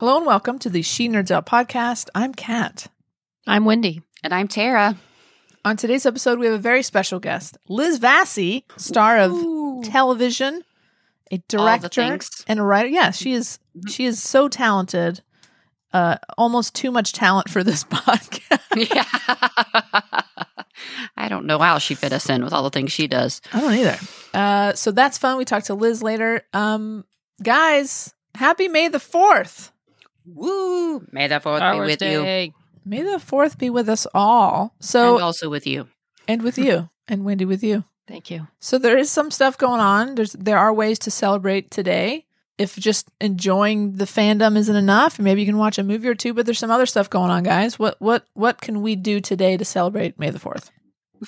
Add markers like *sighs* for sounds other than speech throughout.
Nerdy things. Hello and welcome to the She Nerds Out podcast. I'm Kat. I'm Wendy. And I'm Tara. On today's episode, we have a very special guest, Liz Vassey, star of Ooh. television, a director and a writer. Yeah, she is she is so talented. Uh, almost too much talent for this *laughs* podcast. *laughs* Yeah. I don't know how she fit us in with all the things she does. I don't either. Uh, so that's fun. We talk to Liz later. Um, guys, happy May the Fourth. Woo! May the fourth Star be Wars with you. May the Fourth be with us all. So and also with you. and with you and Wendy with you. Thank you. So there is some stuff going on. There's there are ways to celebrate today. If just enjoying the fandom isn't enough, maybe you can watch a movie or two. But there's some other stuff going on, guys. What what what can we do today to celebrate May the Fourth?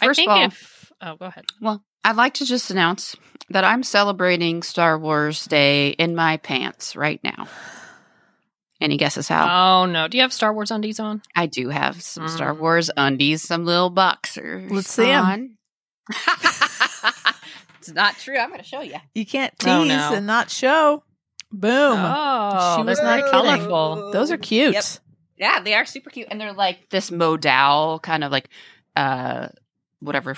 I First think of all, if oh, go ahead. well, I'd like to just announce that I'm celebrating Star Wars Day in my pants right now. Any guesses how? Oh no, do you have Star Wars undies on? I do have some Star Mm. Wars undies, some little boxers. Let's see 'em. on. *laughs* it's not true. I'm going to show you. You can't tease Oh, no. and not show. Boom. Oh, She was not very kidding. colorful. Those are cute. Yep. Yeah, they are super cute, and they're like this modal kind of like uh whatever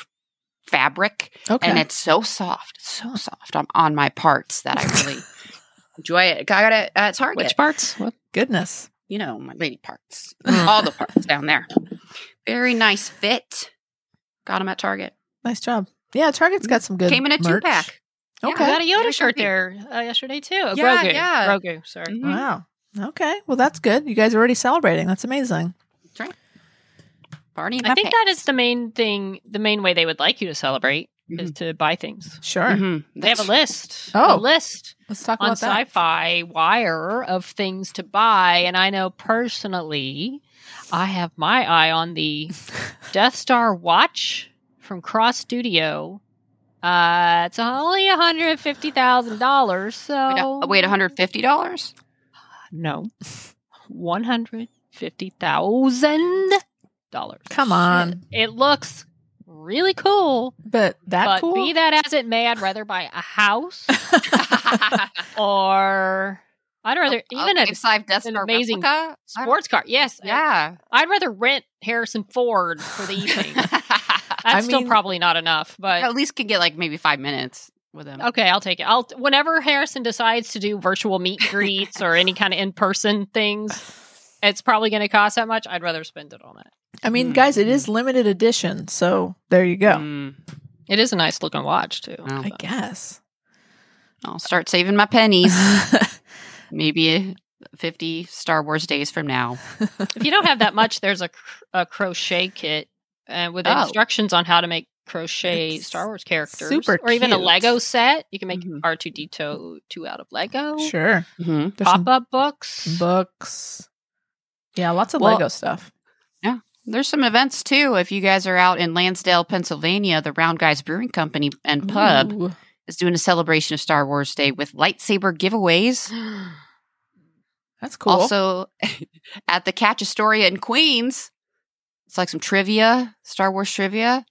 fabric, Okay. and it's so soft, so soft on, on my parts that I really *laughs* enjoy it. I got it at Target. Which parts? What? Goodness. you know, my lady parts, Mm. all the parts down there. Very nice fit. Got them at Target. Nice job. Yeah, Target's got some good Came in a two merch. pack. I Okay. got a Yoda shirt comfy. there uh, yesterday too. A Yeah, Grogu. yeah. Grogu. Sorry. Mhm. Wow. Okay. Well, that's good. You guys are already celebrating. That's amazing. Party in I my think that is the main thing. The main way they would like you to celebrate is to buy things. Sure. Mhm. They have a list. Oh. a list Let's talk on about that. Sci-Fi Wire of things to buy, and I know personally, I have my eye on the *laughs* Death Star watch from Kross Studio. Uh, it's only one hundred fifty thousand dollars. So Wait, wait, $150? no, one hundred fifty thousand dollars. Come on. it looks really cool. But that but cool? be that as it may, I'd rather buy a house *laughs* or I'd rather even okay, a five Death an amazing replica? Sports car. Yes, Yeah. I'd rather rent Harrison Ford for the evening. *laughs* That's I still probably not enough, but At least can get like maybe five minutes with him. okay, I'll take it. I'll whenever Harrison decides to do virtual meet and greets or any kind of in person things. It's probably going to cost that much. I'd rather spend it on that. I mean, Mm. guys, it is limited edition, so there you go. Mm, It is a nice looking watch too. well, I guess. I'll start saving my pennies. *laughs* maybe 50 Star Wars days from now. if you don't have that much, there's a, cr- a crochet kit and with Oh. instructions on how to make crochet It's Star Wars characters, super or even a. Lego set. You can make Mhm. R two D two out of Lego. sure. hmm Pop up books. books. Yeah, lots of Well- Lego stuff. There's some events too. If you guys are out in Lansdale, Pennsylvania, the Round Guys Brewing Company and Pub Ooh. is doing a celebration of Star Wars Day with lightsaber giveaways. *gasps* That's cool. Also, *laughs* at the Catch Astoria in Queens, it's like some trivia, Star Wars trivia.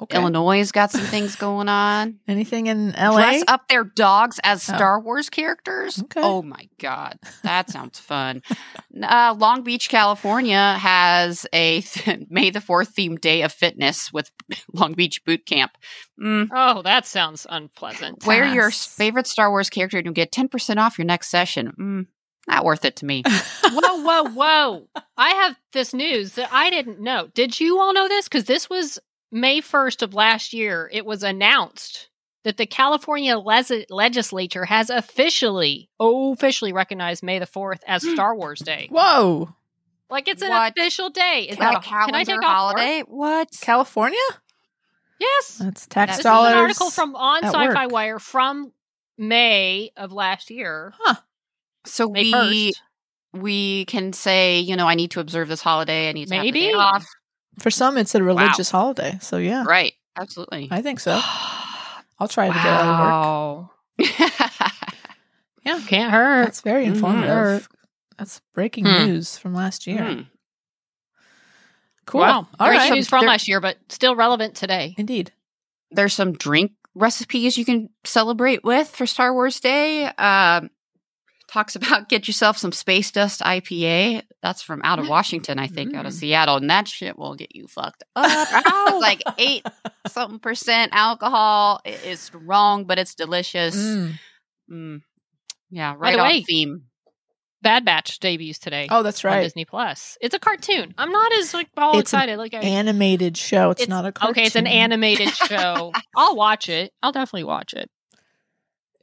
Okay. Illinois has got some things going on. *laughs* Anything in LA? Dress up their dogs as Oh. Star Wars characters. Okay. Oh my god, that sounds fun. Uh, Long Beach, California has a *laughs* May the Fourth themed day of fitness with *laughs* Long Beach Boot Camp. Mm, oh, that sounds unpleasant. wear your favorite Star Wars character and you'll get ten percent off your next session. Mm, not worth it to me. whoa, whoa, whoa! I have this news that I didn't know. Did you all know this? Because this was May first of last year. It was announced that the California les- legislature has officially, officially recognized May the fourth as *gasps* Star Wars Day. Whoa. Like it's an What? official day. Is Like that a calendar can I take off holiday? work? What? California? Yes. That's tax This This dollars. is an article from on Sci-Fi work. Wire from May of last year. Huh. So May we first. we can say, you know, I need to observe this holiday. I need to have the day Maybe. off. For some, it's a religious holiday. So yeah, Right. Absolutely. I think so. *gasps* I'll try to get out of work. wow. *laughs* Can't hurt. That's very Mhm. informative. That's breaking Hmm. news from last year. Hmm. Cool. Wow. All Great right. news from There- last year, but still relevant today. Indeed. There's some drink recipes you can celebrate with for Star Wars Day. Um, talks about get yourself some Space Dust IPA. That's from out of Washington, I think, out of Mm. Seattle, and that shit will get you fucked up. it's *laughs* like eight something percent alcohol. It is wrong, but it's delicious. Mm. Mm. Yeah, By right the on way, theme. Bad Batch debuts today Oh, that's on right. Disney Plus. It's a cartoon. I'm not as like all It's an excited. Like I, Animated show. It's, It's- not a cartoon. okay, it's an animated show. I'll watch it. I'll definitely watch it.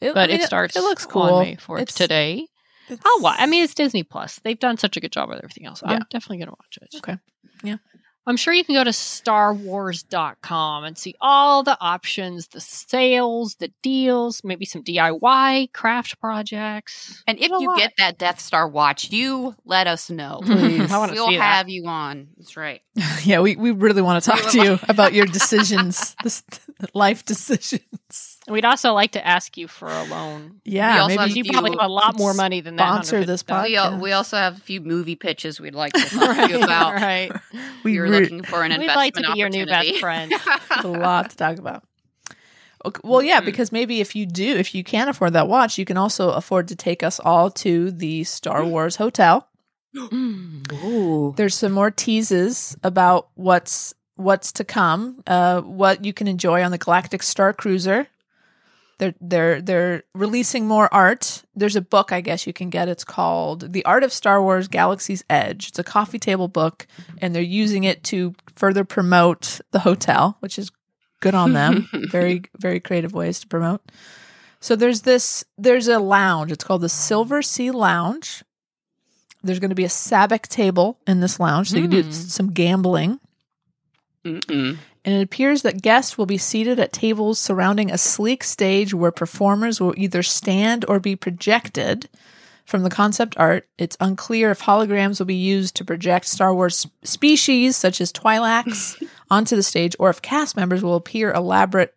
It- But I mean, it starts. It, looks on cool. May 4th It's- today. it's- I'll watch. I mean, it's Disney Plus. They've done such a good job with everything else. Yeah. I'm definitely going to watch it. Okay. Yeah. I'm sure you can go to starwars.com and see all the options, the sales, the deals, maybe some DIY craft projects. And if you lot. get that Death Star watch, you let us know. *laughs* Please. I want to We'll see that. have you on. That's right. *laughs* yeah, we, we really want to talk would to you about your *laughs* decisions, this life decisions. And We'd also like to ask you for a loan. Yeah, also maybe have You few- probably have a lot more money than that. sponsor this $150. We, podcast. we also have a few movie pitches we'd like to *laughs* talk to you about. right. we You're re- looking for an We'd investment like to be your new best friend. *laughs* a lot to talk about. Okay, well, yeah, Mhm. because maybe if you do, if you can afford that watch, you can also afford to take us all to the Star Wars Hotel. *gasps* Ooh. There's some more teases about what's what's to come, uh, what you can enjoy on the Galactic Star Cruiser. They're they're they're releasing more art. There's a book I guess you can get. It's called The Art of Star Wars: Galaxy's Edge. It's a coffee table book, and they're using it to further promote the hotel, which is good on them. *laughs* very very creative ways to promote. So there's this there's a lounge. It's called the Silver Sea Lounge. There's going to be a sabacc table in this lounge, so you can do Hmm. some gambling. Mm-mm. And it appears that guests will be seated at tables surrounding a sleek stage where performers will either stand or be projected. From the concept art, it's unclear if holograms will be used to project Star Wars species such as Twi'leks *laughs* onto the stage, or if cast members will appear elaborate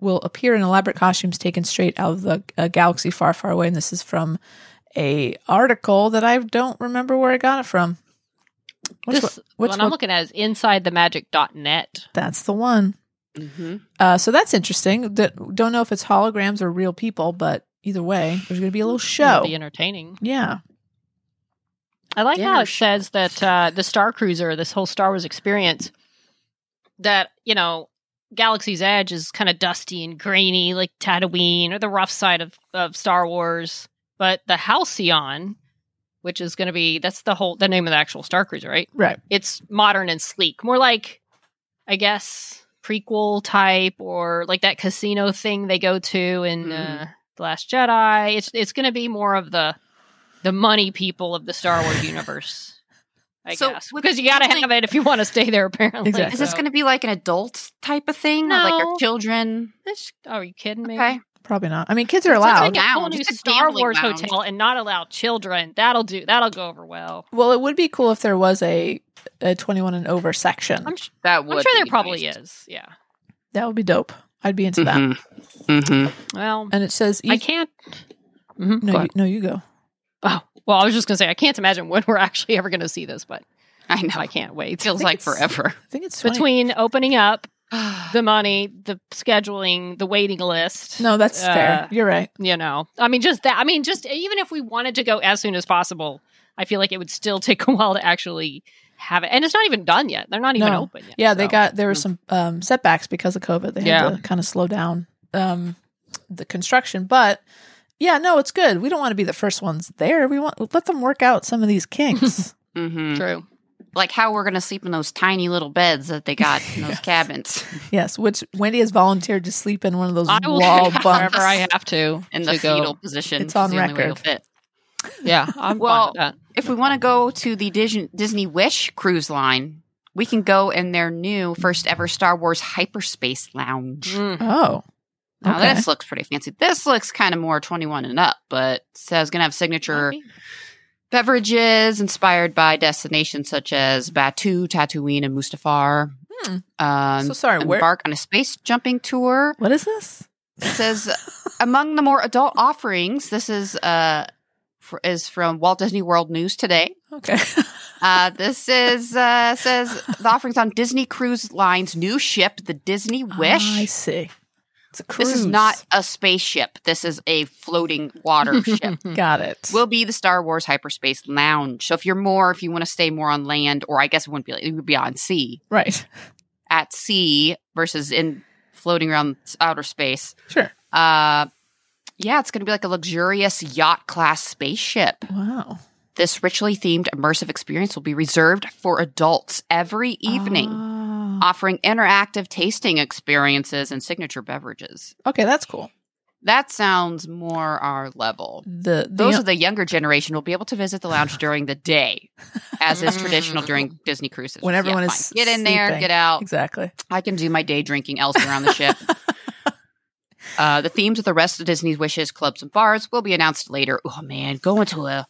will appear in elaborate costumes taken straight out of the uh, galaxy far, far away. And this is from a article that I don't remember where I got it from. What's This what- what's one I'm what- looking at is insidethemagic.net. That's the one. Mm-hmm. Uh, so that's interesting. That don't know if it's holograms or real people, but either way, there's going to be a little show. It'll show. be entertaining. Yeah, I like how Dinner it says that uh, the Star Cruiser, this whole Star Wars experience, that you know, Galaxy's Edge is kind of dusty and grainy, like Tatooine or the rough side of of Star Wars. But the Halcyon, which is going to be that's the whole the name of the actual Star Cruiser, right? right. It's modern and sleek, more like, I guess, prequel type or like that casino thing they go to in Mhm. uh, the Last Jedi. It's it's going to be more of the the money people of the Star Wars *laughs* universe. I So, guess because you got to have it if you want to stay there. Apparently, Exactly. Is this going to be like an adult type of thing? Or Like No. your children? This- oh, are you kidding me? Okay. Probably not. I mean, kids are Let's allowed. make a whole new Star Wars lounge. hotel and not allow children. That'll do. That'll go over well. well, it would be cool if there was a, a 21 and over section. I'm, sh- That would. I'm sure there probably nice. is. Yeah. that would be dope. I'd be into that. Mhm. Mhm. Well, And it says, I can't. Mhm, no, you, no, you go. Oh, well, I was just going to say, I can't imagine when we're actually ever going to see this, but I know. I can't wait. Feels like forever. I think it's 20. Between opening up, *sighs* the money, the scheduling, the waiting list. no, that's uh, fair. You're right. You know, I mean, just that. I mean, just even if we wanted to go as soon as possible, I feel like it would still *laughs* take a while to actually have it. And it's not even done yet. They're not even No. open yet. Yeah, they got there were Mm. some um, setbacks because of COVID. They had Yeah. to kind of slow down um, the construction, but yeah, no, it's good. We don't want to be the first ones there. We want let them work out some of these kinks. *laughs* hmm True. Like how we're going to sleep in those tiny little beds that they got in *laughs* those cabins yes, which Wendy has volunteered to sleep in one of those I will wall sleep bunks. *laughs* wherever I have to in to the go. fetal position. It's on the only way record. fit. Yeah, I'm Well, fine with that. If we want to go to the Disney Wish cruise line, we can go in their new first ever Star Wars hyperspace lounge. Mm. Oh, Now okay. this looks pretty fancy. This looks kind of more 21 and up, but it says going to have signature Beverages inspired by destinations such as Batuu, Tatooine, and Mustafar. Hmm. Um, So sorry, where- embark on a space jumping tour. What is this? It says among the more adult offerings. This is uh fr- is from Walt Disney World News today. Okay. *laughs* Uh, this is uh, says the offerings on Disney Cruise Line's new ship, the Disney Wish. I see. It's a cruise. This is not a spaceship. This is a floating water *laughs* ship. Got it. Will be the Star Wars Hyperspace Lounge. So if you're more, if you want to stay more on land, or I guess it wouldn't be, it would be on sea, right. at sea versus in floating around outer space. Sure. Uh, yeah, it's going to be like a luxurious yacht class spaceship. Wow. This richly themed immersive experience will be reserved for adults every evening, Ah. Offering interactive tasting experiences and signature beverages. okay, that's cool. That sounds more our level. The, the Those of the younger generation will be able to visit the lounge *laughs* during the day, as is traditional during Disney cruises. When everyone Yeah, is fine. get in there, get out. exactly. I can do my day drinking elsewhere on the ship. *laughs* Uh, the themes of the rest of Disney's wishes, clubs, and bars will be announced later. Oh man, going to a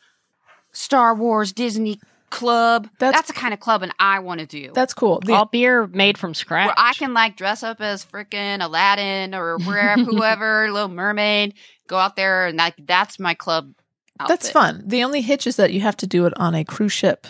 Star Wars Disney club. That's- That's, the kind of club and I want to do. That's cool. The, All beer made from scratch. where I can like dress up as freaking Aladdin or wherever, *laughs* whoever, Little Mermaid, go out there and like that's my club. that's fun. The only hitch is that you have to do it on a cruise ship.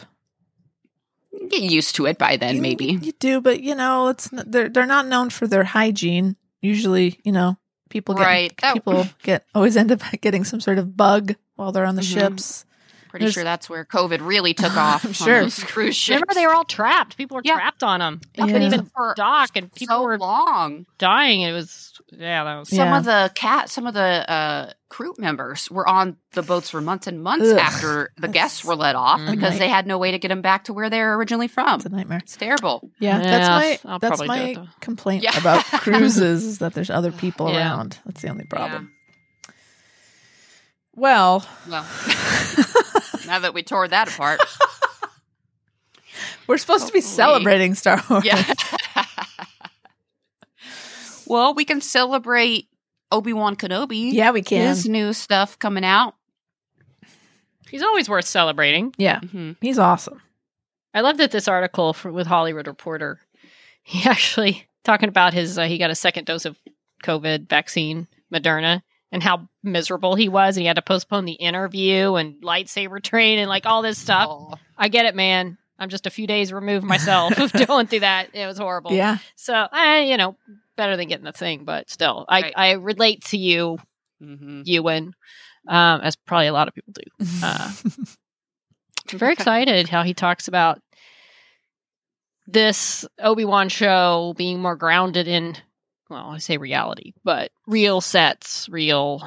Get used to it by then, You- maybe. you do, but you know, it's n- they're they're not known for their hygiene. Usually, you know, people get Right. That- people get always end up *laughs* getting some sort of bug while they're on the Mhm. ships. Pretty There's- sure that's where COVID really took *laughs* off. I'm on sure. those cruise ships. Remember, they were all trapped. People were Yeah. trapped on them. They Yeah. couldn't even for dock, and people so were long. dying. It was yeah, that was Some Yeah. of the cat, some of the uh, crew members were on the boats for months and months Ugh. after the That's- guests were let off Mhm. because they had no way to get them back to where they're originally from. It's a nightmare. It's terrible. Yeah, Yeah, that's my I'll that's my complaint Yeah. about *laughs* cruises is that there's other people Yeah. around. That's the only problem. Well, Well, *laughs* now that we tore that apart, *laughs* we're supposed to be celebrating Star Wars. yeah. *laughs* well, we can celebrate Obi Wan Kenobi. Yeah, we can. his new stuff coming out. He's always worth celebrating. Yeah, hmm he's awesome. I love that this article for, with Hollywood Reporter. He actually talking about his uh, he got a second dose of COVID vaccine, Moderna, and how miserable he was, and he had to postpone the interview and lightsaber train and like all this stuff. Oh, I get it, man. I'm just a few days removed myself of *laughs* going through that. It was horrible. Yeah, So, I, you know, better than getting the thing, but still, I, Right. I relate to you, hmm Ewan, um, as probably a lot of people do. *laughs* Uh, I'm very excited how he talks about this Obi Wan show being more grounded in, well, I say reality, but real sets, real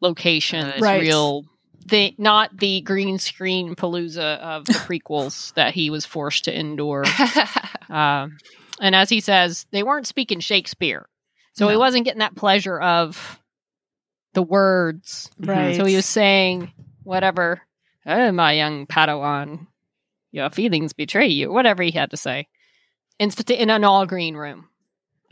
locations, Right. real. The, not the green screen palooza of the *laughs* prequels that he was forced to endure. *laughs* Um, and as he says, they weren't speaking Shakespeare. So he wasn't getting that pleasure of the words. right. So he was saying, whatever, oh, my young Padawan, your feelings betray you, whatever he had to say. In, in an all green room.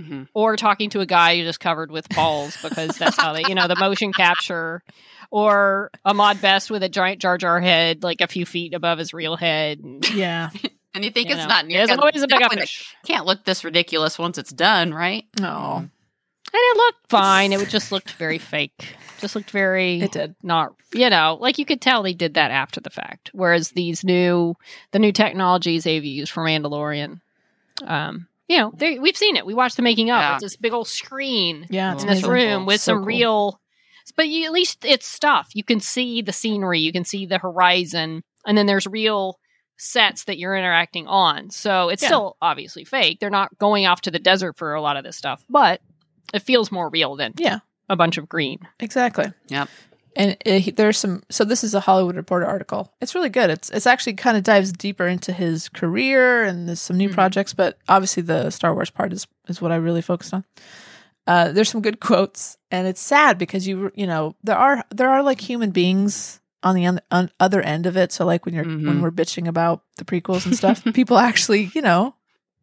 Mhm. Or talking to a guy you just covered with balls because that's how they, you know, the motion capture. Or Ahmed Best with a giant Jar Jar head, like a few feet above his real head. And, *laughs* yeah. *laughs* and you think you it's know, not There's gonna- always a big definitely fish. can't look this ridiculous once it's done, right? No, And it looked fine. It just looked very fake. Just looked very it did. not you know like you could tell they did that after the fact whereas these new the new technologies they've used for mandalorian um you know they, we've seen it we watched the making of Yeah. it's this big old screen Yeah, in this amazing. room with So some cool. real but you, at least it's stuff you can see the scenery you can see the horizon and then there's real sets that you're interacting on so it's Yeah. still obviously fake they're not going off to the desert for a lot of this stuff but it feels more real than Yeah. a bunch of green Exactly. Yep. And it, there's some. So this is a Hollywood Reporter article. It's really good. It's it's actually kind of dives deeper into his career and there's some new Mhm. projects, but obviously the Star Wars part is is what I really focused on. Uh, there's some good quotes, and it's sad because you you know there are there are like human beings on the un- on other end of it. So like when you're when Mhm. we're bitching about the prequels and stuff, *laughs* people actually you know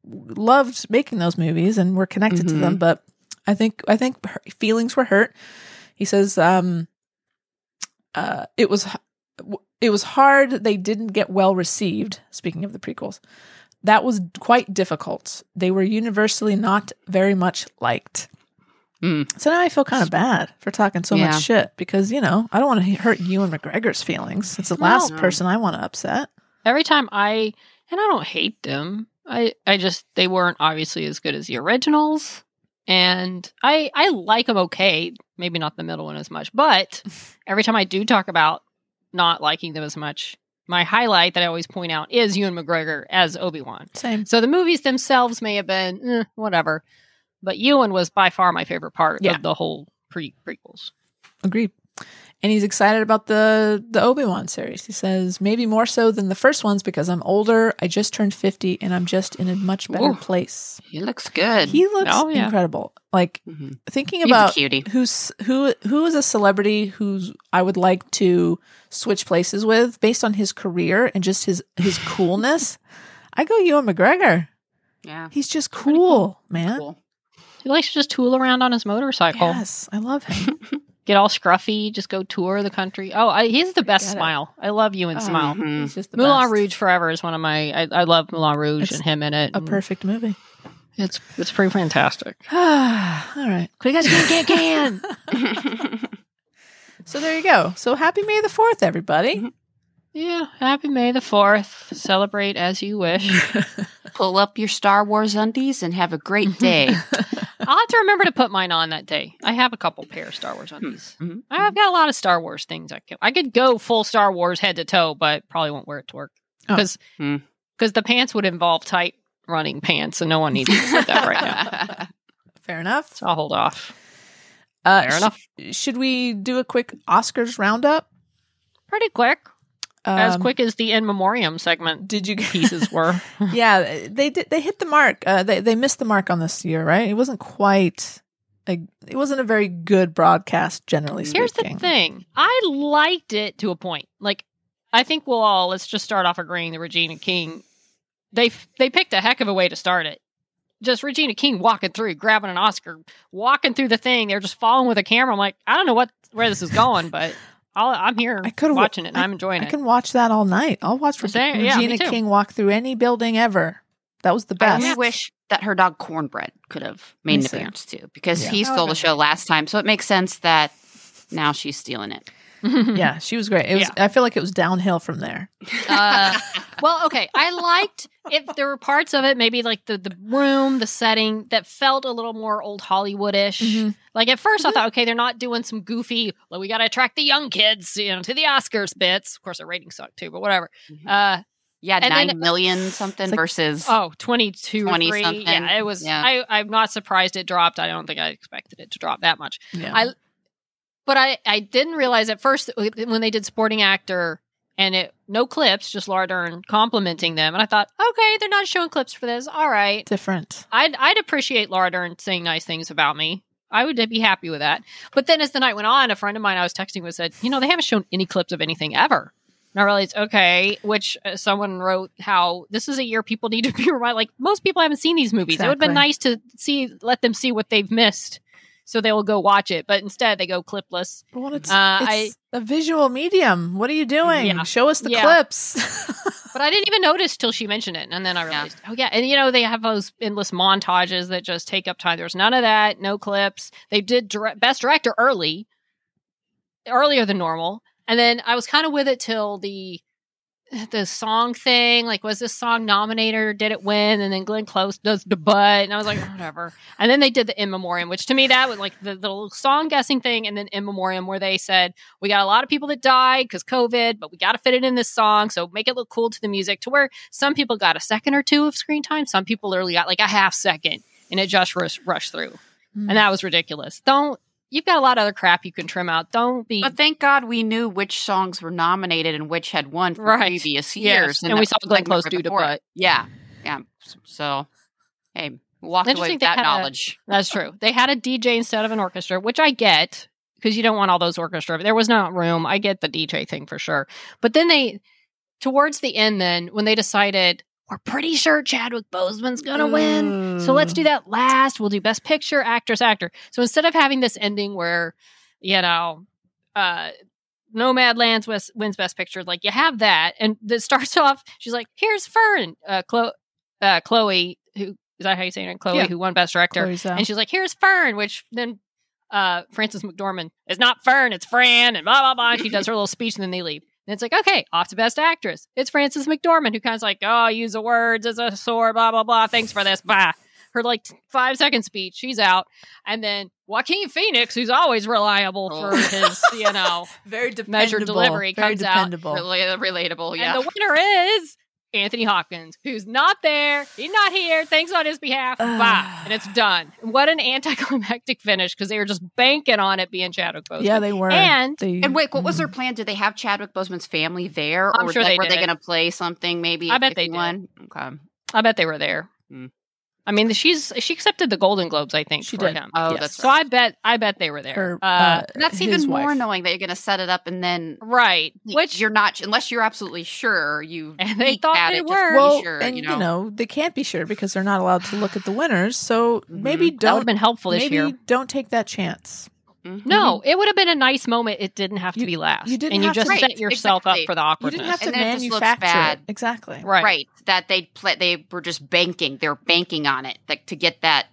loved making those movies and were connected to them. But I think I think feelings were hurt. He says um, uh, it was it was hard they didn't get well received. Speaking of the prequels, that was quite difficult. They were universally not very much liked. Mm. So now I feel kind of bad for talking so Yeah. much shit because you know I don't want to hurt Ewan McGregor's feelings. It's the last No. person I want to upset. Every time I and I don't hate them. I I just they weren't obviously as good as the originals. And I I like them okay. Maybe not the middle one as much, but *laughs* every time I do talk about not liking them as much, my highlight that I always point out is Ewan McGregor as Obi Wan. Same. So the movies themselves may have been eh, whatever, but Ewan was by far my favorite part Yeah. of the whole pre prequels. Agreed. And he's excited about the the Obi Wan series. He says maybe more so than the first ones because I'm older. I just turned fifty, and I'm just in a much better Ooh. place. He looks good. He looks Oh, yeah. incredible. Like Mhm. thinking He's about a cutie. who's who who is a celebrity who's I would like to switch places with based on his career and just his his *laughs* coolness. I go Ewan McGregor. Yeah. He's just cool, man. Cool. He likes to just tool around on his motorcycle. Yes, I love him. *laughs* get all scruffy, just go tour the country. Oh, I, he's the best Forget it. smile. I love you and Oh, smile. Mhm. He's just the Moulin best. Rouge Forever is one of my. I, I love Moulin Rouge It's and him in it. a perfect movie. It's it's pretty fantastic. *sighs* All right. You guys can can can. So there you go. So happy May the 4th, everybody. Mm-hmm. yeah, happy May the Fourth. Celebrate as you wish. *laughs* Pull up your Star Wars undies and have a great *laughs* day. I'll have to remember to put mine on that day. I have a couple pair of Star Wars undies. Mhm. I've got a lot of Star Wars things. I could I could go full Star Wars head to toe, but probably won't wear it to work Oh. because Hmm. the pants would involve tight running pants, and no one needs to see that right now. *laughs* Fair enough. So I'll hold off. Uh, Fair sh- enough. should we do a quick Oscars roundup? Pretty quick, as Um, quick as the in memoriam segment Did you *laughs* pieces were. *laughs* yeah, they did. They hit the mark. Uh, they they missed the mark on this year, right? It wasn't quite. A, it wasn't a very good broadcast, generally speaking. Here's the thing: I liked it to a point. Like, I think we'll all let's just start off agreeing that Regina King. They they picked a heck of a way to start it. Just Regina King walking through, grabbing an Oscar, walking through the thing. They're just following with a camera. I'm like, I don't know what where this is going, but I'll, I'm here I could've- watching it and I'm enjoying I it. I can watch that all night. I'll watch Reg- Same- yeah, Regina. King walk through any building ever. That was the best. I wish that her dog Cornbread could have made an appearance too, because Yeah. he stole would've the show last time. So it makes sense that now she's stealing it. Yeah, *laughs* she was great. It was. I feel like it was downhill from there. Uh, *laughs* well, okay. I liked if there were parts of it, maybe like the the room, the setting that felt a little more old Hollywoodish. Mhm. Like at 1st I thought, okay, they're not doing some goofy. Like we got to attract the young kids, you know, to the Oscars bits. Of course, the ratings suck too, but whatever. Uh, Yeah, And then nine it- million something like- versus oh, 22 or 20 three. something. Yeah, it was. Yeah. I I'm not surprised it dropped. I don't think I expected it to drop that much. Yeah. I but I I didn't realize at first when they did supporting actor and it no clips, just Laura Dern complimenting them, and I thought, okay, they're not showing clips for this. All right, different. I'd I'd appreciate Laura Dern saying nice things about me. I would be happy with that. But then as the night went on, a friend of mine I was texting with said, you know, they haven't shown any clips of anything ever. And I realized, okay, which uh, someone wrote how this is a year people need to be *laughs* reminded. Like most people haven't seen these movies. It would have been nice to see, let them see what they've missed, so they will go watch it. But instead, they go clipless. But when it's, Uh, it's a visual medium, what are you doing? Yeah. Show us the Yeah. clips. *laughs* But I didn't even notice till she mentioned it, and then I Yeah. realized, oh yeah, and you know they have those endless montages that just take up time. There's none of that, no clips. They did dire- best director early, earlier than normal, and then I was kind of with it till the the song thing. Like, was this song nominated did it win? And then Glenn Close does the butt, and I was like, *laughs* whatever. And then they did the in memoriam, which to me that was like the, the little song guessing thing, and then in memoriam where they said we got a lot of people that died because COVID, but we got to fit it in this song. So make it look cool to the music to where some people got a second or two of screen time. Some people literally got like a half second and it just rush, rushed through. Hmm. And that was ridiculous. Don't, you've got a lot of other crap you can trim out. Don't be. But thank God we knew which songs were nominated and which had won for Right. previous Yes, years. and we saw Glenn Close do before. butt. Yeah, yeah. So, hey, we walked away with that had a- knowledge. *laughs* That's true. They had a DJ instead of an orchestra, which I get because you don't want all those orchestra. There was not room. I get the DJ thing for sure. But then they, towards the end, then when they decided we're pretty sure Chadwick Boseman's gonna win, so let's do that last. We'll do best picture, actress, actor. So instead of having this ending where, you know, uh, Nomad Lands wins, wins Best Picture. Like you have that, and it *laughs* starts off. She's like, "Here's Fern, uh, Chloe, uh, Chloe, who is that how you say it? Chloe, Yeah. who won Best Director." Zhao. And she's like, "Here's Fern," which then uh, Frances McDormand is not Fern, it's Fran, and blah blah blah. She does her little speech, and then they leave. And it's like, okay, off to Best Actress. It's Frances McDormand who kind of like, oh, use the words as a sword, blah blah blah. Thanks for this, blah. Her like five second speech, she's out, and then Joaquin Phoenix, who's always reliable oh. for Oh. his, you know, *laughs* very dependable. Measured delivery very comes out. dependable. Rela- relatable, yeah. and the winner is Anthony Hopkins, who's not there. He's not here. Thanks on his behalf. Bye. *sighs* And it's done. What an anticlimactic *laughs* finish because they were just banking on it being Chadwick Boseman. Yeah, they were. And- They- and wait, what was their Mm. plan? Did they have Chadwick Boseman's family there, I'm or sure like, they were they going to play something? Maybe I bet they did. won. Okay. I bet they were there. Hmm. I mean, she's she accepted the Golden Globes, I think, She for did. him. Oh, Yes. that's So I bet I bet they were there. Her, uh, uh, that's his even more wife. annoying that you're going to set it up and then right. Which you're not unless you're absolutely sure you *laughs* And they peeked thought they it just to were. well, sure, and you know. they can't be sure because they're not allowed to look at the winners. So *sighs* maybe that would don't have been helpful this maybe year. don't take that chance. Mhm. No, it would have been a nice moment. It didn't have to You- be last. you didn't and you have to- just Right, set yourself exactly. up for the You awkwardness. didn't have to And then it just looks manufacture bad. it. Exactly. right. right that they play they were just banking they're banking on it like to get that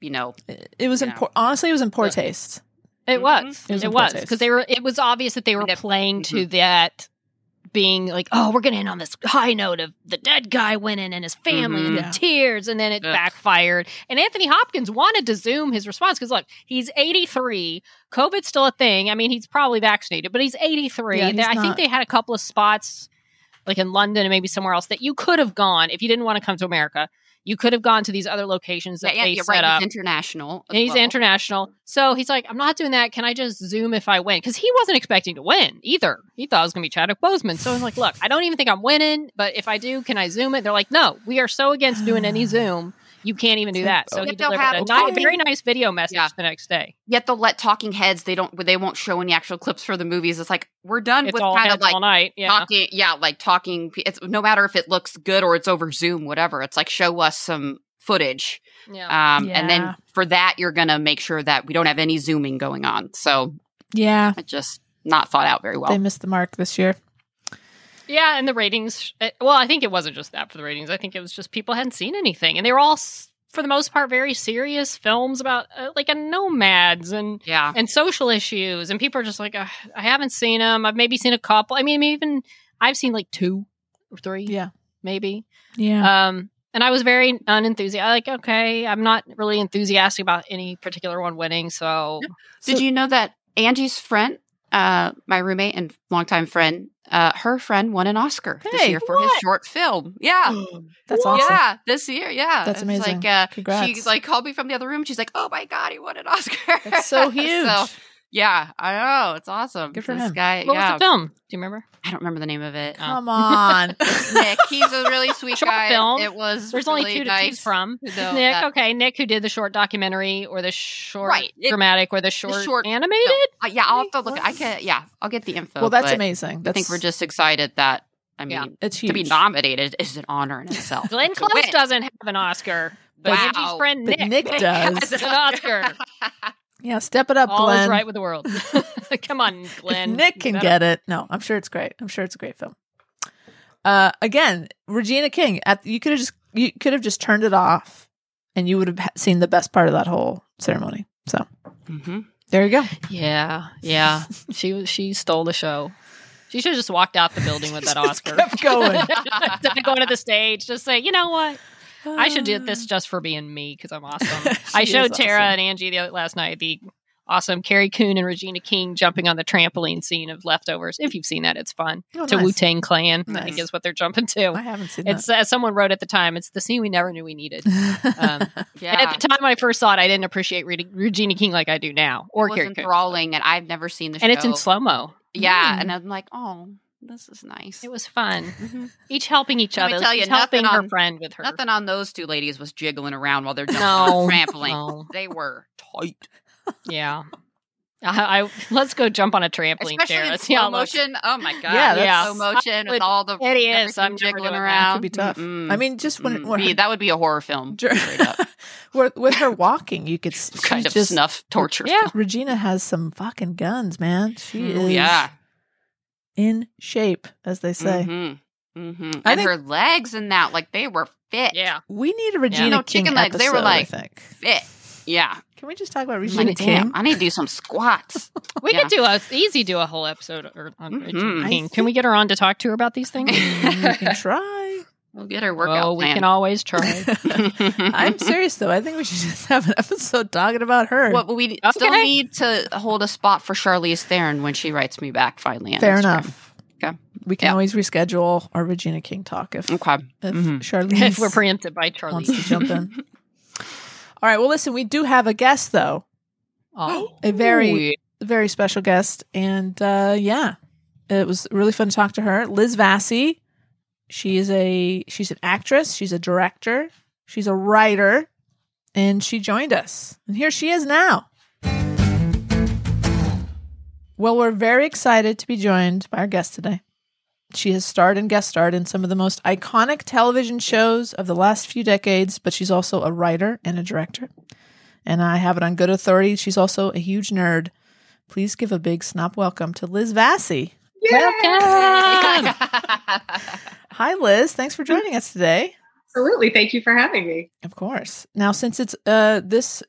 you know It- It was Yeah. important. Honestly, it was in poor Yeah. taste. It was. It was It was because they were. It was obvious that they were And that- playing to that being like, oh, we're gonna end on this high note of the dead guy winning and his family and Mhm. the Yeah. tears, and then it Ugh. backfired. And Anthony Hopkins wanted to zoom his response because look, he's 83. COVID's still a thing. I mean, he's probably vaccinated, but he's 83. Yeah, he's I think they had a couple of spots. Like in London and maybe somewhere else that you could have gone if you didn't want to come to America. You could have gone to these other locations that yeah, they you're set right up. he's international he's well. international. So he's like, I'm not doing that. Can I just zoom if I win? Because he wasn't expecting to win either. He thought it was going to be Chadwick Boseman. So I'm like, look, I don't even think I'm winning, but if I do, can I zoom it? They're like, no, we are so against doing any *gasps* zoom. You can't even do that. So Yet he they'll delivered have a ni- talking- very nice video message Yeah. the next day. yet they'll let talking heads they don't they won't show any actual clips for the movies it's like we're done It's with all kind of like all night. Yeah. talking yeah like talking it's no matter if it looks good or it's over zoom whatever it's like show us some footage yeah. um and then for that you're gonna make sure that we don't have any zooming going on so Yeah, it just not thought out very well they missed the mark this year. Yeah, and the ratings. uh, Well, I think it wasn't just that for the ratings. I think it was just people hadn't seen anything, and they were all, for the most part, very serious films about uh, like a nomads and yeah and social issues. And people are just like, I haven't seen them. I've maybe seen a couple. I mean, even I've seen like two or three, Yeah, maybe. yeah. Um, and I was very unenthusiastic. Like, okay, I'm not really enthusiastic about any particular one winning. So Did you know that Angie's friend, uh, my roommate and longtime friend, uh, her friend won an Oscar this year for his short film. Yeah. *gasps* *gasps* That's awesome. Yeah, this year, yeah. That's amazing. Like, uh, Congrats. she like called me from the other room. She's like, "Oh my god, he won an Oscar!" That's so *laughs* huge. so, yeah, I know it's awesome. Good for this him. guy. what yeah, was the film? Do you remember? I don't remember the name of it. Oh. Come *laughs* on. Nick, he's a really *laughs* sweet Short guy. film. It was. There's really only two to choose from. to Nick, that- okay, Nick, who did the short documentary or the short Right. It- dramatic or the short, short animated. Uh, yeah, I'll have to look. I can. Yeah, I'll get the info. well, that's but amazing. I think we're just excited that. I mean, Yeah. it's to be nominated is an honor in itself. Glenn To Close doesn't have an Oscar, but Wow. Angie's friend But Nick, Nick does. *laughs* has an Oscar. Yeah, step it up, All Glenn. is right with the world. *laughs* *laughs* Come on, Glenn. Nick can get it. No, I'm sure it's great. I'm sure it's a great film. Uh, again, Regina King. At you could have just you could have just turned it off, and you would have seen the best part of that whole ceremony. So hmm there you go. Yeah, yeah. *laughs* She was. She stole the show. She should have just walked out the building with that Oscar. kept going. Instead of going to the stage, just say, you know what? I should do *sighs* this just for being me because I'm awesome. *laughs* I showed Tara awesome. and Angie the last night the awesome Carrie Coon and Regina King jumping on the trampoline scene of Leftovers. If you've seen that, it's fun. Oh, to nice. Wu Tang Clan, I think is what they're jumping to. I haven't seen It's as someone wrote at the time. It's the scene we never knew we needed. *laughs* Um, Yeah. And at the time I first saw it, I didn't appreciate Re- Regina King like I do now, or it was Carrie Coon. enthralling, and I've never seen the show. And it's in slow mo. Yeah, Mm. and I'm like, oh, this is nice. It was fun. Mhm. Each helping each Let me other. tell you, She's helping nothing her friend with her. Nothing on those two ladies was jiggling around while they're *laughs* jumping No, *laughs* on the trampoline. no. They were tight, *laughs* Yeah. I, I let's go jump on a trampoline, especially Tara. in slow it motion. Oh my *gasps* god! Yeah, that's- slow motion with would- all the it is. I'm jiggling doing that. around. Could be tough. Mm-mm. I mean, just when, Mm. when her, that would be a horror film. Dur- up. with, with her walking, you could kind of just snuff torture. Yeah. Regina has some fucking guns, man. She film. is yeah. In shape, as they say. Mm-hmm. Mm-hmm. I And think- her legs and that, like they were fit. Yeah. We need a Regina No, King chicken legs, they were episode, like- I. Fit. Yeah. Can we just talk about Regina need, to, King? I need to do some squats. *laughs* We Yeah. could do a easy do a whole episode or, on Mhm. Regina I King. Can we get her on to talk to her about these things? *laughs* We can try. We'll get her workout oh, we plan. can always try. *laughs* I'm serious though. I think we should just have an episode talking about her. What but we still need to hold a spot for Charlize Theron when she writes me back finally. Fair Instagram. enough. Okay. We can Yeah. always reschedule our Regina King talk if, Okay. if Mhm. Charlize if we're preempted by wants to Charlie. jump in. *laughs* All right. Well, listen, we do have a guest though, Oh, a very Ooh, very special guest, and uh, yeah, it was really fun to talk to her. Liz Vassey. She is a she's an actress. She's a director. She's a writer, and she joined us, and here she is now. Well, we're very excited to be joined by our guest today. She has starred and guest starred in some of the most iconic television shows of the last few decades, but she's also a writer and a director. And I have it on good authority. She's also a huge nerd. Please give a big snap welcome to Liz Vassey. Welcome. *laughs* Hi, Liz. Thanks for joining us today. Absolutely. Thank you for having me. Of course. Now, since it's uh this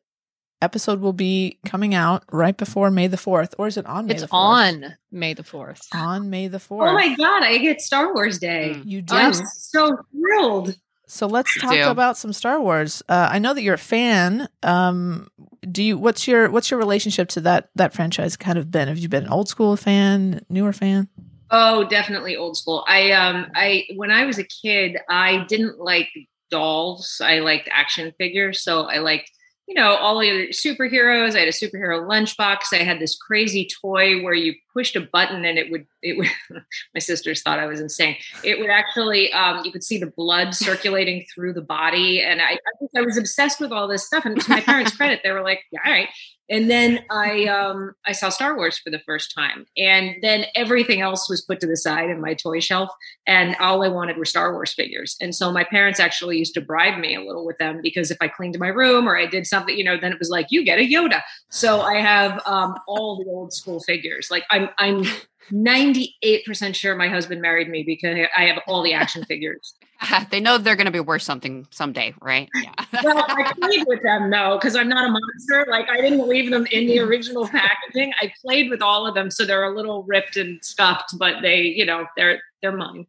episode will be coming out right before May the fourth, or is it on May it's the 4th? on May the fourth. on May the fourth. Oh my God, I get Star Wars Day. Mm. You do. I'm so thrilled. So let's talk about some Star Wars. Uh, I know that you're a fan. Um, do you? What's your What's your relationship to that that franchise? Kind of been? Have you been an old school fan, newer fan? Oh, definitely old school. I um I when I was a kid, I didn't like dolls. I liked action figures. So I liked, you know, all the other superheroes. I had a superhero lunchbox. I had this crazy toy where you pushed a button and it would it would *laughs* my sisters thought I was insane. It would actually um you could see the blood circulating *laughs* through the body. And I I, think I was obsessed with all this stuff. And to my parents' credit, they were like, yeah, all right. And then I um I saw Star Wars for the first time. And then everything else was put to the side in my toy shelf and all I wanted were Star Wars figures. And so my parents actually used to bribe me a little with them because if I cleaned my room or I did something, you know, then it was like you get a Yoda. So I have um all the old school figures. Like I'm I'm 98% sure my husband married me because I have all the action *laughs* figures. *laughs* they know they're going to be worth something someday, right? Yeah. well, I played with them though, because I'm not a monster. Like I didn't leave them in the original *laughs* packaging. I played with all of them, so they're a little ripped and scuffed, but they, you know, they're they're mine.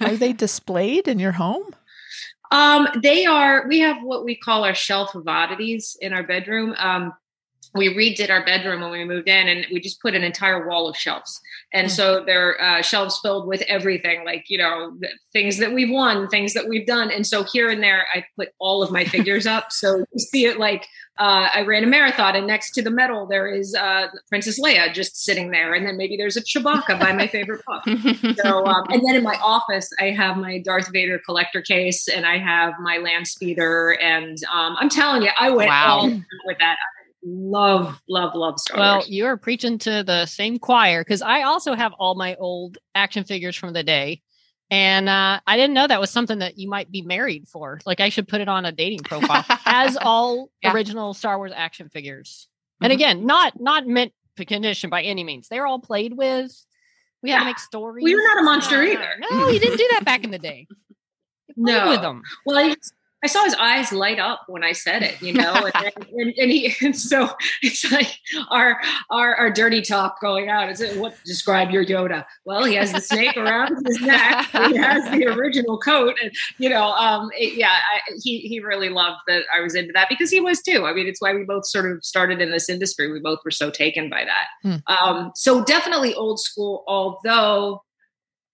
Are they displayed in your home? Um, they are. We have what we call our shelf of oddities in our bedroom. Um, we redid our bedroom when we moved in, and we just put an entire wall of shelves. And so they're uh, shelves filled with everything, like you know, th- things that we've won, things that we've done. And so here and there, I put all of my figures up. So *laughs* you see it like uh, I ran a marathon, and next to the medal there is uh, Princess Leia just sitting there, and then maybe there's a Chewbacca by my favorite book. *laughs* So, um, and then in my office, I have my Darth Vader collector case, and I have my land speeder, and um, I'm telling you, I went Wow. all with that. Love, love, love Star Well, Wars. you are preaching to the same choir because I also have all my old action figures from the day. And uh, I didn't know that was something that you might be married for. Like, I should put it on a dating profile as *laughs* all Yeah. original Star Wars action figures. And Mhm. again, not not meant for condition by any means. They're all played with. We had to make stories. Well, you're not a monster either. No, you didn't do that back in the day. No. with them. Well, I, I saw his eyes light up when I said it, you know, and, *laughs* and, and he, *laughs* and so it's like our, our, our dirty talk going out. Is it what describe your Yoda? Well, he has the snake around his neck. He has the original coat and, you know, um, it- yeah, I, he, he really loved that I was into that because he was too. I mean, it's why we both sort of started in this industry. We both were so taken by that. Um, so definitely old school, although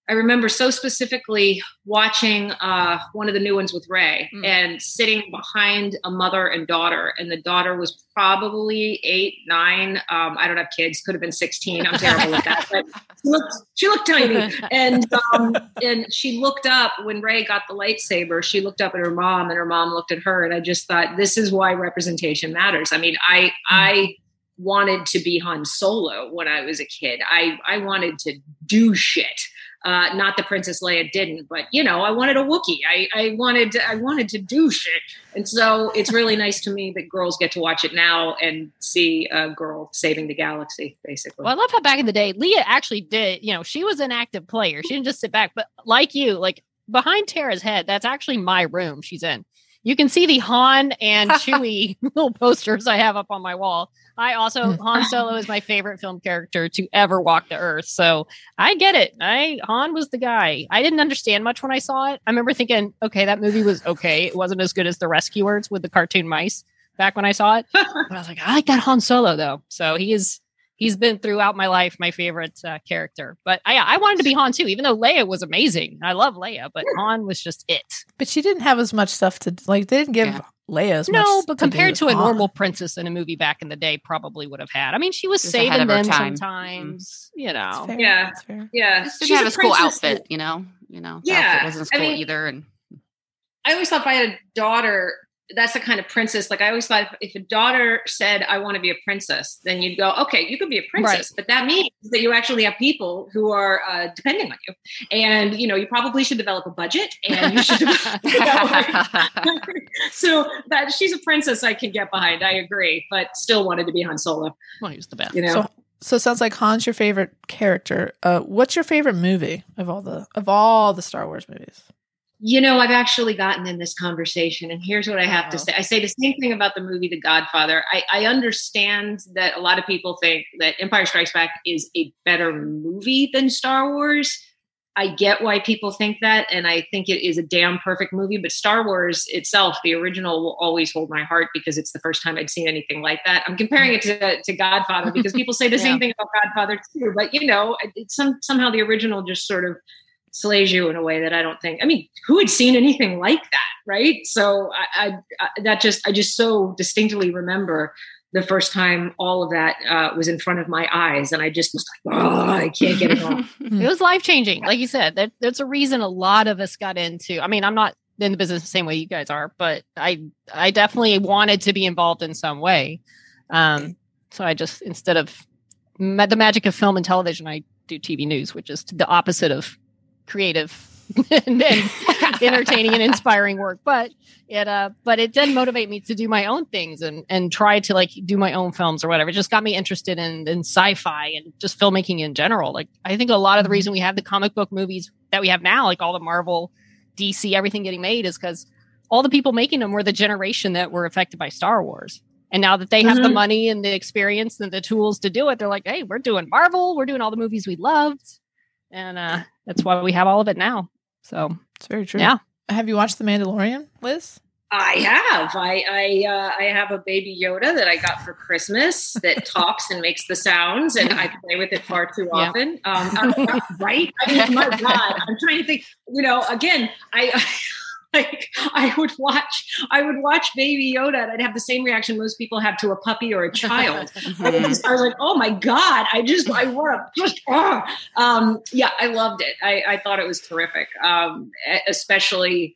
I remember so specifically watching uh, one of the new ones with Rey Mm. and sitting behind a mother and daughter, and the daughter was probably eight, nine. Um, I don't have kids; could have been sixteen. I'm terrible at that, but she looked, she looked tiny, and um, and she looked up when Rey got the lightsaber. She looked up at her mom, and her mom looked at her, and I just thought, this is why representation matters. I mean, I I wanted to be Han Solo when I was a kid. I I wanted to do shit. Uh, not the Princess Leia didn't, but you know, I wanted a Wookiee. I, I wanted I wanted to do shit, and so it's really nice to me that girls get to watch it now and see a girl saving the galaxy, basically. Well, I love how back in the day, Leia actually did. You know, she was an active player. She didn't just sit back. But like you, like behind Tara's head, that's actually my room. She's in. You can see the Han and *laughs* Chewie *laughs* little posters I have up on my wall. I also mm. Han Solo is my favorite film character to ever walk the earth. So I get it. I Han was the guy. I didn't understand much when I saw it. I remember thinking, okay, that movie was okay. It wasn't as good as the Rescuers with the cartoon mice back when I saw it. *laughs* But I was like, I like that Han Solo though. So he is he's been throughout my life my favorite uh, character. But I I wanted to be Han too, even though Leia was amazing. I love Leia, but Han was just it. But she didn't have as much stuff to like. They didn't give Yeah. Leia as much. No, but to compared to a Han. normal princess in a movie back in the day, probably would have had. I mean, she was She was ahead saving of her them time. sometimes, you know. fair, Yeah. yeah, Just didn't she's have a school princess outfit, you know. You know, Yeah, outfit wasn't I school mean- either, and I always thought if I had a daughter, that's the kind of princess. Like I always thought if, if a daughter said, I want to be a princess, then you'd go, okay, you could be a princess. But that means that you actually have people who are uh, depending on you. And, you know, you probably should develop a budget and you should, develop, *laughs* you know, *laughs* so that she's a princess I can get behind. I agree, but still wanted to be Han Solo, Well, he was the best. you know? So, so it sounds like Han's your favorite character. Uh, what's your favorite movie of all the of all the Star Wars movies? You know, I've actually gotten in this conversation, and here's what I have to Uh-oh. say. I say the same thing about the movie The Godfather. I, I understand that a lot of people think that Empire Strikes Back is a better movie than Star Wars. I get why people think that, and I think it is a damn perfect movie. But Star Wars itself, the original, will always hold my heart because it's the first time I'd seen anything like that. I'm comparing it to, mm-hmm. to Godfather because people say the *laughs* Yeah. same thing about Godfather too. But you know, it's some somehow the original just sort of slays you in a way that I don't think. I mean, who had seen anything like that, right? So I, I, I that just I just so distinctly remember the first time all of that uh, was in front of my eyes, and I just was like, oh, I can't get it off. *laughs* It was life changing. Like you said, that, there's a reason a lot of us got into. I mean, I'm not in the business the same way you guys are, but I I definitely wanted to be involved in some way. Um, so I just instead of ma- the magic of film and television, I do TV news, which is the opposite of creative *laughs* and, and *laughs* entertaining and inspiring work. But it uh but it did motivate me to do my own things and and try to like do my own films or whatever. It just got me interested in in sci-fi and just filmmaking in general. Like I think a lot of the reason we have the comic book movies that we have now, like all the Marvel, DC, everything getting made is because all the people making them were the generation that were affected by Star Wars. And now that they have the Mhm. money and the experience and the tools to do it, they're like, hey, we're doing Marvel, we're doing all the movies we loved. And uh that's why we have all of it now. So It's very true. Yeah. Have you watched The Mandalorian, Liz? I have. I I uh, I have a baby Yoda that I got for Christmas that *laughs* talks and makes the sounds, and I play with it far too Yeah. often. Um, right? I mean, my God, I'm trying to think. You know, again, I. *laughs* Like I would watch, I would watch Baby Yoda, and I'd have the same reaction most people have to a puppy or a child. *laughs* I was, I was like, oh my God, I just, I want to just, ah. um, yeah, I loved it. I, I thought it was terrific. Um, especially,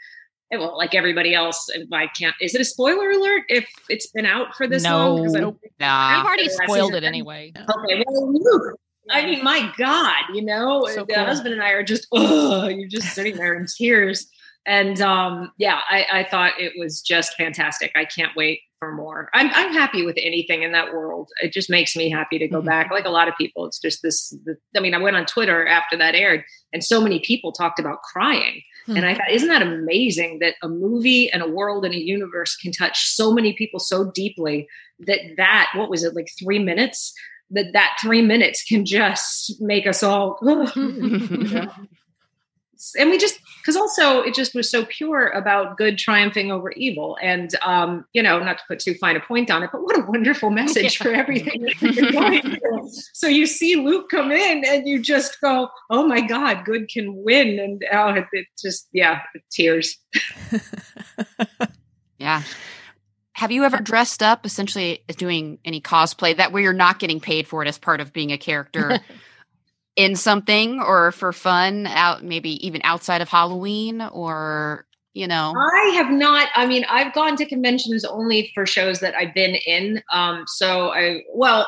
eh, well, like everybody else. And I can't, is it a spoiler alert if it's been out for this No. long? 'Cause I'm- Nope. Nah. I've already spoiled it anyway. Okay, well, Luke, I mean, my God, you know, So the cool. husband and I are just, oh, you're just sitting there in tears. And um, yeah, I, I thought it was just fantastic. I can't wait for more. I'm, I'm happy with anything in that world. It just makes me happy to go Mhm. back. Like a lot of people, it's just this. The, I mean, I went on Twitter after that aired, and so many people talked about crying. Hmm. And I thought, isn't that amazing that a movie and a world and a universe can touch so many people so deeply that that what was it like three minutes that that three minutes can just make us all *laughs* *laughs* and we just because also it just was so pure about good triumphing over evil. And um you know not to put too fine a point on it but what a wonderful *laughs* message for everything that we're *laughs* going through. so you see luke come in and you just go oh my god good can win. And oh it, it just yeah tears. *laughs* Yeah. Have you ever dressed up essentially as doing any cosplay that where you're not getting paid for it as part of being a character in something or for fun out maybe even outside of Halloween or you know I have not. I mean, I've gone to conventions only for shows that I've been in. Um, so I well,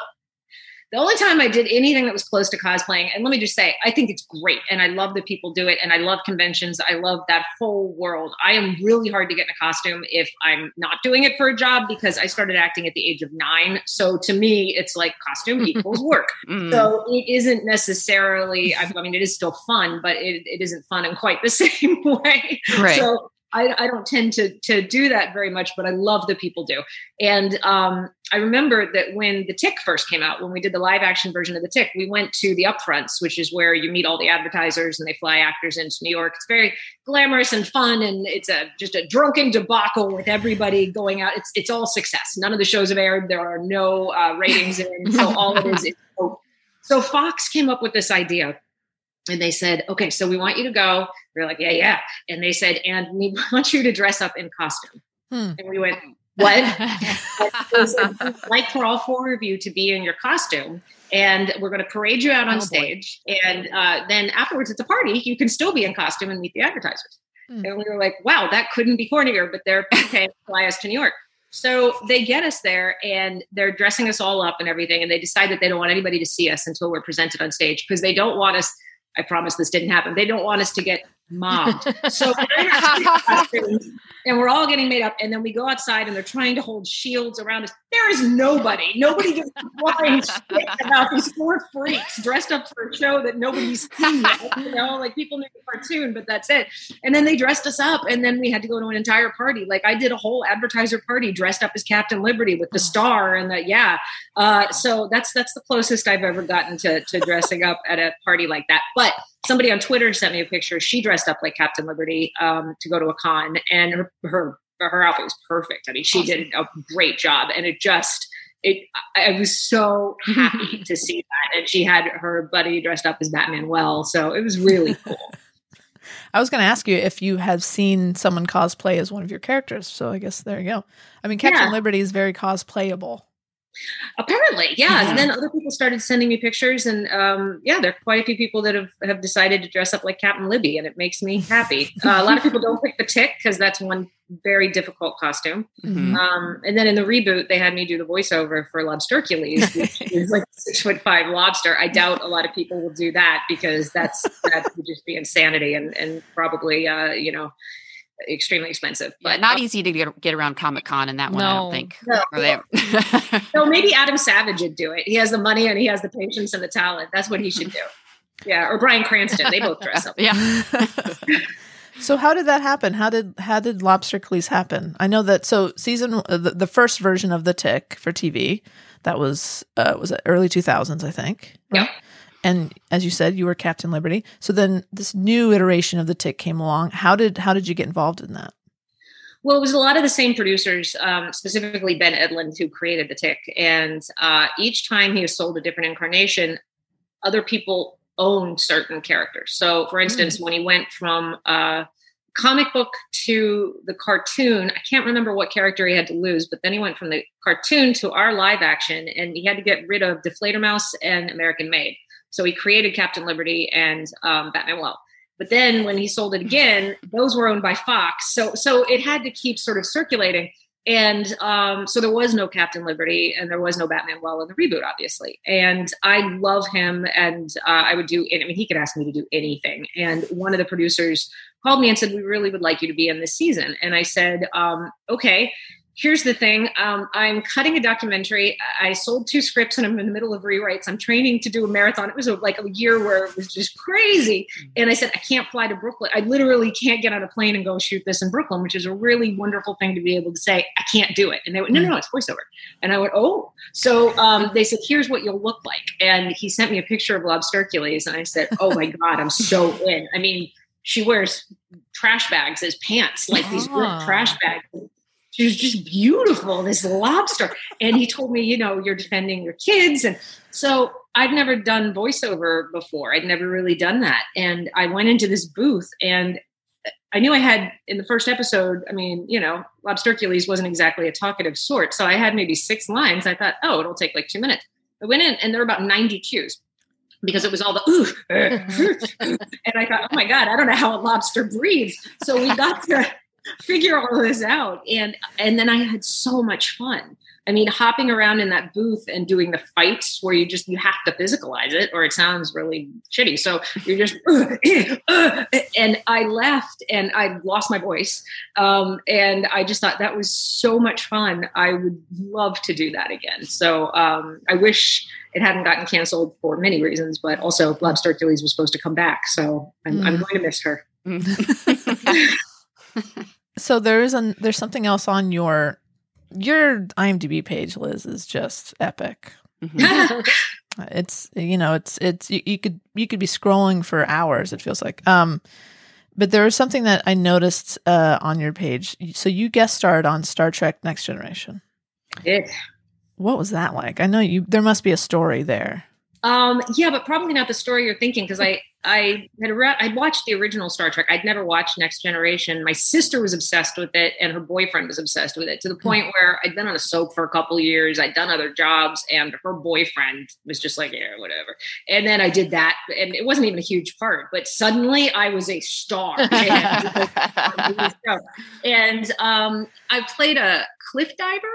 the only time I did anything that was close to cosplaying, and let me just say, I think it's great. And I love that people do it. And I love conventions. I love that whole world. I am really hard to get in a costume if I'm not doing it for a job because I started acting at the age of nine. So to me, it's like costume *laughs* equals work. Mm. So it isn't necessarily, I mean, it is still fun, but it, it isn't fun in quite the *laughs* same way. Right. So I, I, don't tend to to do that very much, but I love that people do. And um, I remember that when the Tick first came out, when we did the live action version of the Tick, we went to the upfronts, which is where you meet all the advertisers and they fly actors into New York. It's very glamorous and fun, and it's a just a drunken debacle with everybody going out. It's it's all success. None of the shows have aired. There are no uh, ratings in, so all it is *laughs* is. So Fox came up with this idea and they said, okay, so we want you to go. We are like, yeah, yeah. And they said, and we *laughs* want you to dress up in costume. Hmm. And we went, what? *laughs* *laughs* like for all four of you to be in your costume. And we're going to parade you out on oh, stage. Boy. And uh, then afterwards, it's a party. You can still be in costume and meet the advertisers. Hmm. And we were like, wow, that couldn't be cornier, but they're okay, fly us to New York. So they get us there and they're dressing us all up and everything. And they decide that they don't want anybody to see us until we're presented on stage because they don't want us I promise this didn't happen. They don't want us to get mobbed. So *laughs* and we're all getting made up. And then we go outside and they're trying to hold shields around us. There is nobody. Nobody gives flying shit about these four freaks dressed up for a show that nobody's seen. You know, like people knew the cartoon, but that's it. And then they dressed us up and then we had to go to an entire party. Like I did a whole advertiser party dressed up as Captain Liberty with the star and the yeah. Uh, so that's that's the closest I've ever gotten to to dressing up at a party like that. But somebody on Twitter sent me a picture. She dressed up like Captain Liberty um, to go to a con, and her her her outfit was perfect. I mean, she awesome. did a great job, and it just it. I was so happy *laughs* to see that, and she had her buddy dressed up as Batmanuel, so it was really *laughs* cool. I was going to ask you if you have seen someone cosplay as one of your characters. So I guess there you go. I mean, Captain yeah. Liberty is very cosplayable. Apparently, yeah. And then other people started sending me pictures, and um, yeah, there are quite a few people that have, have decided to dress up like Captain Liberty, and it makes me *laughs* happy. Uh, a lot of people don't pick the tick because that's one very difficult costume. Mm-hmm. Um, and then in the reboot, they had me do the voiceover for Lobstercules, which *laughs* is like six foot five lobster. I doubt a lot of people will do that because that's that would just be insanity and and probably uh, you know extremely expensive. But yeah, not uh, easy to get, get around Comic Con in that one, no. I don't think. No. so *laughs* maybe Adam Savage would do it. He has the money and he has the patience and the talent. That's what he should do. Yeah, or Bryan Cranston. They both dress up. *laughs* yeah. *laughs* so how did that happen? How did how did Lobstercules happen? I know that so season uh, the, the first version of the Tick for TV that was uh, was early two thousands, I think. Right? Yeah and as you said you were captain liberty so then this new iteration of the tick came along how did how did you get involved in that well, it was a lot of the same producers, um, specifically Ben Edlund, who created the Tick. And uh, each time he was sold a different incarnation, other people owned certain characters. So, for instance, mm-hmm. when he went from uh, comic book to the cartoon, I can't remember what character he had to lose, but then he went from the cartoon to our live action, and he had to get rid of Die Fledermaus and American Maid. So he created Captain Liberty and um, Batmanuel. But then when he sold it again, those were owned by Fox. So so it had to keep sort of circulating. And um, so there was no Captain Liberty and there was no Batmanuel in the reboot, obviously. And I love him, and uh, I would do. I mean, he could ask me to do anything. And one of the producers called me and said, "We really would like you to be in this season." And I said, um, "Okay." Here's the thing um, i'm cutting a documentary. I sold two scripts and i'm in the middle of rewrites. I'm training to do a marathon. It was a, like a year where it was just crazy. Mm-hmm. and i said i can't fly to brooklyn. I literally can't get on a plane and go shoot this in brooklyn which is a really wonderful thing to be able to say i can't do it. And they went no no no it's voiceover. And i went oh. So um, they said here's what you'll look like. And he sent me a picture of lobstercules and i said oh my *laughs* god i'm so in. I mean she wears trash bags as pants like these trash bags she was just beautiful, this lobster. And he told me, you know, you're defending your kids. And so I'd never done voiceover before. I'd never really done that. And I went into this booth and I knew I had in the first episode, I mean, you know, Lobstercules wasn't exactly a talkative sort. So I had maybe six lines. I thought, oh, it'll take like two minutes. I went in and there were about 90 cues because it was all the ooh, *laughs* uh, *laughs* and I thought, oh my God, I don't know how a lobster breathes. So we got to figure all this out and and then i had so much fun I mean, hopping around in that booth and doing the fights where you just you have to physicalize it, or it sounds really shitty. So you're just, *laughs* and I left and I lost my voice, um, and I just thought that was so much fun. I would love to do that again. So um, I wish it hadn't gotten canceled for many reasons, but also Lobstercules was supposed to come back, so I'm, I'm going to miss her. *laughs* *laughs* So there's an there's something else on your your IMDb page, Liz, is just epic. Mhm. *laughs* It's you know it's it's you, you could you could be scrolling for hours. It feels like. Um, but there was something that I noticed uh, on your page. So you guest starred on Star Trek: Next Generation. It. What was that like? I know you. There must be a story there. Um, yeah, but probably not the story you're thinking because I I had re- I'd watched the original Star Trek. I'd never watched Next Generation. My sister was obsessed with it, and her boyfriend was obsessed with it to the point where I'd been on a soap for a couple years. I'd done other jobs, and her boyfriend was just like, "Yeah, whatever." And then I did that, and it wasn't even a huge part, but suddenly I was a star. *laughs* and um, I played a cliff diver.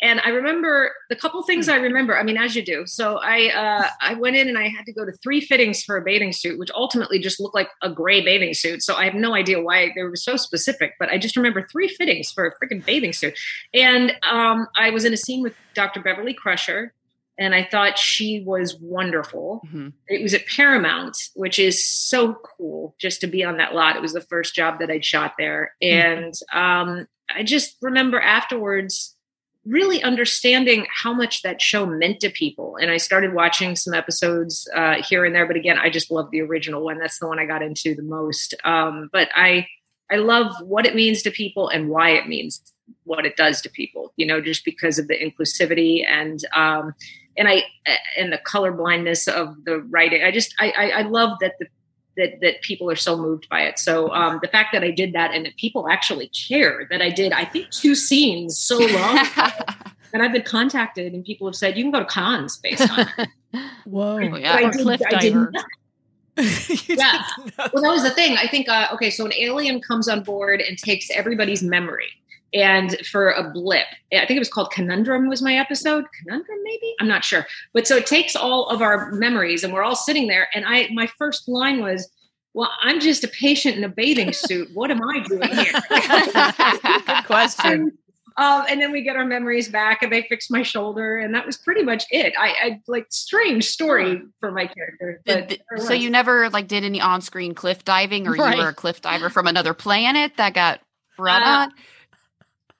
And I remember the couple things I remember. I mean, as you do. So I uh, I went in and I had to go to three fittings for a bathing suit, which ultimately just looked like a gray bathing suit. So I have no idea why they were so specific, but I just remember three fittings for a freaking bathing suit. And um, I was in a scene with Dr. Beverly Crusher, and I thought she was wonderful. Mhm. It was at Paramount, which is so cool just to be on that lot. It was the first job that I'd shot there. And um, I just remember afterwards really understanding how much that show meant to people. And I started watching some episodes uh, here and there, but again, I just love the original one. That's the one I got into the most. Um, but I, I love what it means to people and why it means what it does to people. You know, just because of the inclusivity and um, and I and the color blindness of the writing. I just I, I, I love that the that that people are so moved by it. So um, the fact that I did that and that people actually care that I did, I think two scenes so long. *laughs* and I've been contacted and people have said you can go to cons based on it. *laughs* Whoa! Oh, But yeah. I did- cliff I didn't diver. know. *laughs* You Yeah. didn't. Well, that was the thing. I think uh, okay, so an alien comes on board and takes everybody's memory. And for a blip, I think it was called Conundrum was my episode. Conundrum, maybe I'm not sure. But so it takes all of our memories, and we're all sitting there. And I, my first line was, "Well, I'm just a patient in a bathing suit. What am I doing here?" *laughs* Good question. Um, and then we get our memories back, and they fix my shoulder, and that was pretty much it. I, I like strange story for my character. But Did- there so you never like did any on-screen cliff diving, or Right. you were a cliff diver from another planet that got brought Uh, on?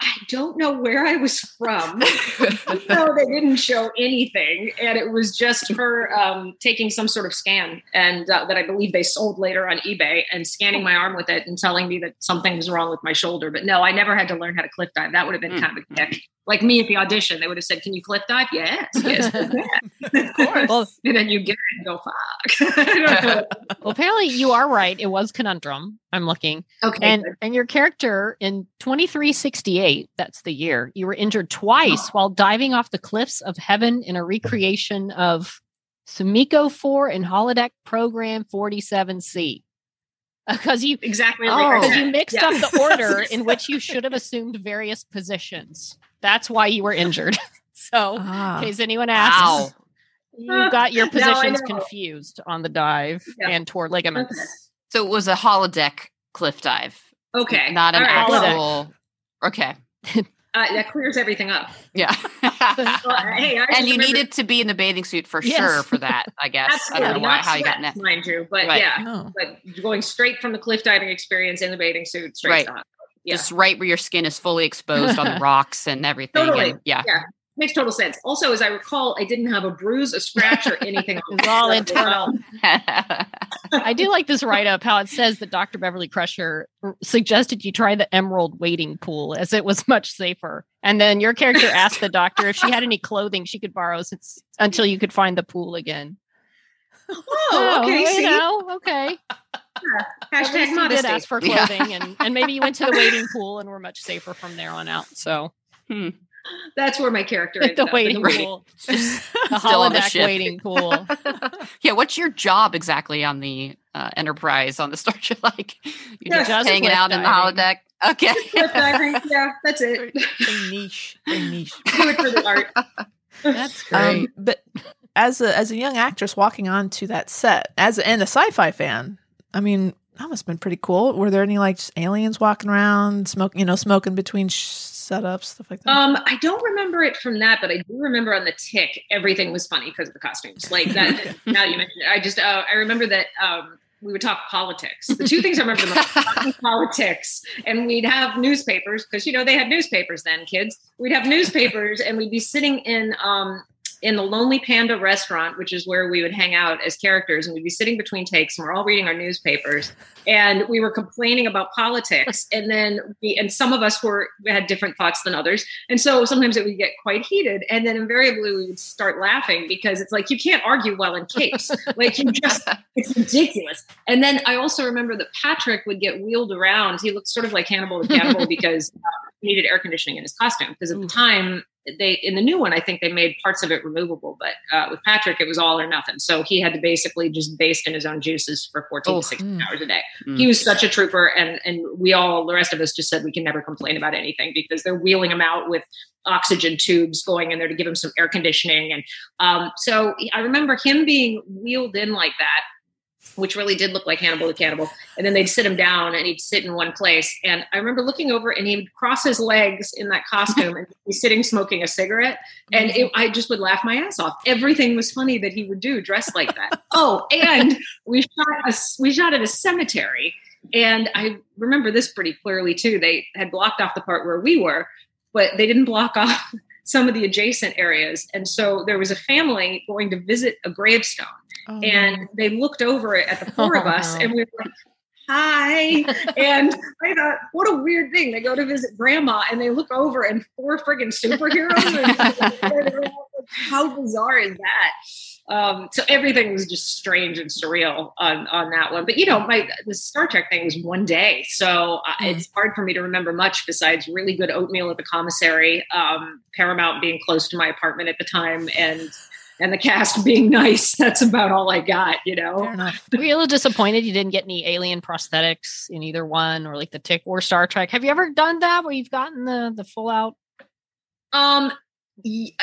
I don't know where I was from. *laughs* no, they didn't show anything, and it was just her um, taking some sort of scan, and uh, that I believe they sold later on eBay, and scanning my arm with it and telling me that something was wrong with my shoulder. But no, I never had to learn how to cliff dive. That would have been Mm. kind of a kick. Like me at the audition, they would have said, "Can you cliff dive?" Yes, yes, *laughs* of course. Well, and then you get it and go, "Fuck." *laughs* I don't know. well, apparently you are right. It was Conundrum. I'm looking. Okay, And good. and your character in 2368, that's the year, you were injured twice while diving off the cliffs of heaven in a recreation of Sumiko 4 and holodeck program 47C. Because *laughs* you exactly. Oh. like because you mixed Yeah. up the order *laughs* in which you should have assumed various positions. That's why you were injured. *laughs* so, Ah. in case anyone asks, Wow. you got your positions confused on the dive Yeah. and tore ligaments. Okay. So it was a holodeck cliff dive, Okay, not an All right. Holodeck. actual. Okay, *laughs* Uh, that clears everything up. yeah. Well, hey, I and you remember- needed to be in the bathing suit for Yes. sure for that. I *laughs* guess I don't Absolutely, know why, not how you got sweat, in that. mind you, but Right. yeah, Oh. but going straight from the cliff diving experience in the bathing suit straight Right. Yeah, Just right where your skin is fully exposed on the *laughs* rocks and everything. Totally. And, yeah. Makes total sense. Also, as I recall, I didn't have a bruise, a scratch, or anything. *laughs* It's all internal. *laughs* I do like this write up how it says that Dr. Beverly Crusher suggested you try the emerald wading pool as it was much safer. And then your character asked the doctor if she had any clothing she could borrow since until you could find the pool again. Oh, oh okay. you See, know, okay. At least hashtag you did modesty. ask for Yeah. clothing, and, and maybe you went to the wading pool and were much safer from there on out. So hmm. That's where my character ended *laughs* the up, wading in the pool, *laughs* *laughs* the Still on the holodeck ship. wading pool. yeah. What's your job exactly on the uh, Enterprise on the Star Trek? Like you Yeah, just just hanging cliff out in the diving. holodeck. Okay. Cliffhanger. yeah, that's it. very niche. Very niche. Do it for the art. That's great. Um, but as a as a young actress walking onto that set, as a, and a sci-fi fan, I mean, that must have been pretty cool. Were there any like just aliens walking around, smoking, you know, smoking between sh- setups, stuff like that? Um, I don't remember it from that, but I do remember on the tick, everything was funny because of the costumes. Like that. *laughs* now you mentioned it, I just uh, I remember that um, we would talk politics. The two things I remember the most *laughs* politics, and we'd have newspapers because you know they had newspapers then, kids. We'd have newspapers, and we'd be sitting in um, in the Lonely Panda restaurant, which is where we would hang out as characters, and we'd be sitting between takes, and we're all reading our newspapers, and we were complaining about politics, and then we, and some of us were had different thoughts than others, and so sometimes it would get quite heated, and then invariably we would start laughing because it's like you can't argue well in capes, like you just *laughs* it's ridiculous. And then I also remember that Patrick would get wheeled around. He looked sort of like Hannibal the Cannibal *laughs* because uh, he needed air conditioning in his costume because at the time they in the new one I think they made parts of it removable, but uh, with Patrick it was all or nothing. So he had to basically just baste in his own juices for 14 Oh, to 16 mm. hours a day. Mm. He was such a trooper, and and we all the rest of us just said we can never complain about anything because they're wheeling him out with oxygen tubes going in there to give him some air conditioning, and um, so I remember him being wheeled in like that. Which really did look like Hannibal the Cannibal. And then they'd sit him down and he'd sit in one place. And I remember looking over and he would cross his legs in that costume and be sitting smoking a cigarette. And it, I just would laugh my ass off. Everything was funny that he would do dressed like that. *laughs* oh, and we shot a we shot at a cemetery, and I remember this pretty clearly too. They had blocked off the part where we were, but they didn't block off *laughs* some of the adjacent areas, and so there was a family going to visit a gravestone, Oh, and they looked over it at the four of *laughs* Oh, us, no. and we were like. Hi. *laughs* And I thought, what a weird thing. They go to visit grandma and they look over and four friggin' superheroes. *laughs* How bizarre is that? Um, so everything was just strange and surreal on, on that one. But you know, my the Star Trek thing was one day, so uh, Mm. it's hard for me to remember much besides really good oatmeal at the commissary, um, Paramount being close to my apartment at the time, and and the cast being nice. *laughs* That's about all I got. You know. Were you a little disappointed you didn't get any alien prosthetics in either one or like the Tick or Star Trek? Have you ever done that where you've gotten the the full out? Um,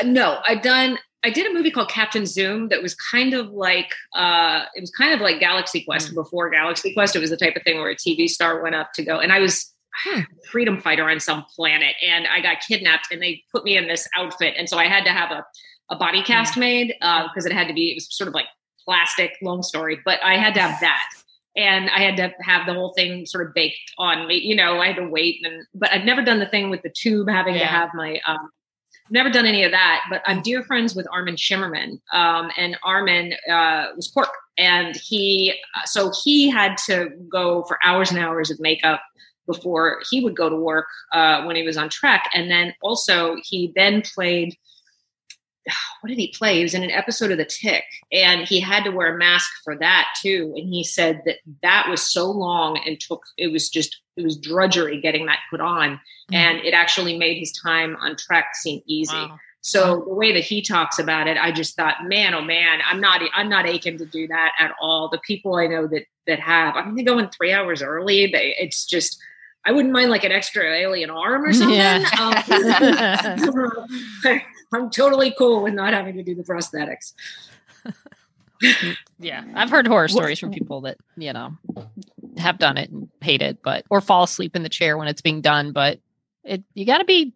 no, I've done. I did a movie called Captain Zoom that was kind of like uh, it was kind of like Galaxy Quest before Galaxy Quest. It was the type of thing where a TV star went up to go, and I was Hmm. freedom fighter on some planet, and I got kidnapped, and they put me in this outfit, and so I had to have a a body cast made because it had to be. It was sort of like plastic. Long story, but I had to have that. And I had to have the whole thing sort of baked on me, you know. I had to wait, and but I've never done the thing with the tube having to have my um, never done any of that, but I'm dear friends with Armin Shimerman. Um, and Armin uh, was Quark. And he, uh, so he had to go for hours and hours of makeup before he would go to work uh, when he was on Trek. And then also, he then played, *sighs* what did he play? He was in an episode of The Tick, and he had to wear a mask for that too. And he said that that was so long and took, it was just, it was drudgery getting that put on Mm. and it actually made his time on Trek seem easy. Wow. So the way that he talks about it, I just thought, man, oh man, I'm not, I'm not aching to do that at all. The people I know that that have, I mean, they go in three hours early. They, it's just, I wouldn't mind like an extra alien arm or *laughs* something. *laughs* *laughs* Yeah. Um, I'm totally cool with not having to do the prosthetics. *laughs* Yeah, I've heard horror stories from people that you know have done it and hate it, but or fall asleep in the chair when it's being done. But it you got to be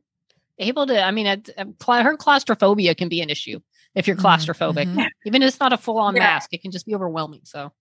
able to. I mean, it, I heard claustrophobia can be an issue if you're Mhm, claustrophobic. mhm. Even if it's not a full on Yeah. mask, it can just be overwhelming. So,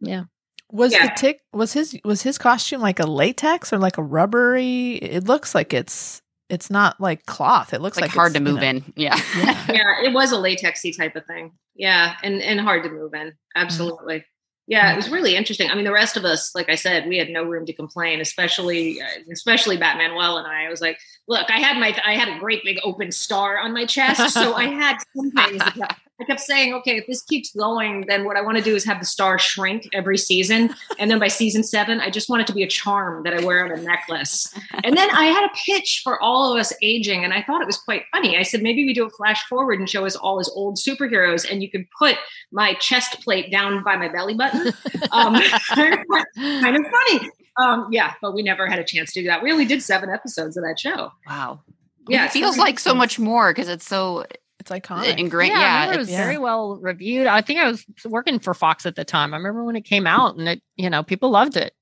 yeah, Was Yeah. the tick was his was his costume like a latex or like a rubbery? It looks like it's it's not like cloth. It looks like like hard it's, to you move know- in. *laughs* Yeah. Yeah. yeah, it was a latexy type of thing. Yeah, and and hard to move in. Absolutely. Yeah, it was really interesting. I mean, the rest of us, like I said, we had no room to complain, especially uh, especially Batmanuel and I. I was like, look, I had my I had a great big open star on my chest, so I had some things. *laughs* I kept saying, okay, if this keeps going, then what I want to do is have the star shrink every season, and then by season seven, I just want it to be a charm that I wear on a necklace. And then I had a pitch for all of us aging, and I thought it was quite funny. I said maybe we do a flash forward and show us all as old superheroes, and you can put my chest plate down by my belly button. *laughs* Um, *laughs* kind of funny. Um, yeah, but we never had a chance to do that. We only did seven episodes of that show. Wow. Yeah, it feels like so much more because it's so It's iconic. ingrained. yeah, Yeah, it was yeah. very well reviewed. I think I was working for Fox at the time. I remember when it came out, and it, you know, people loved it.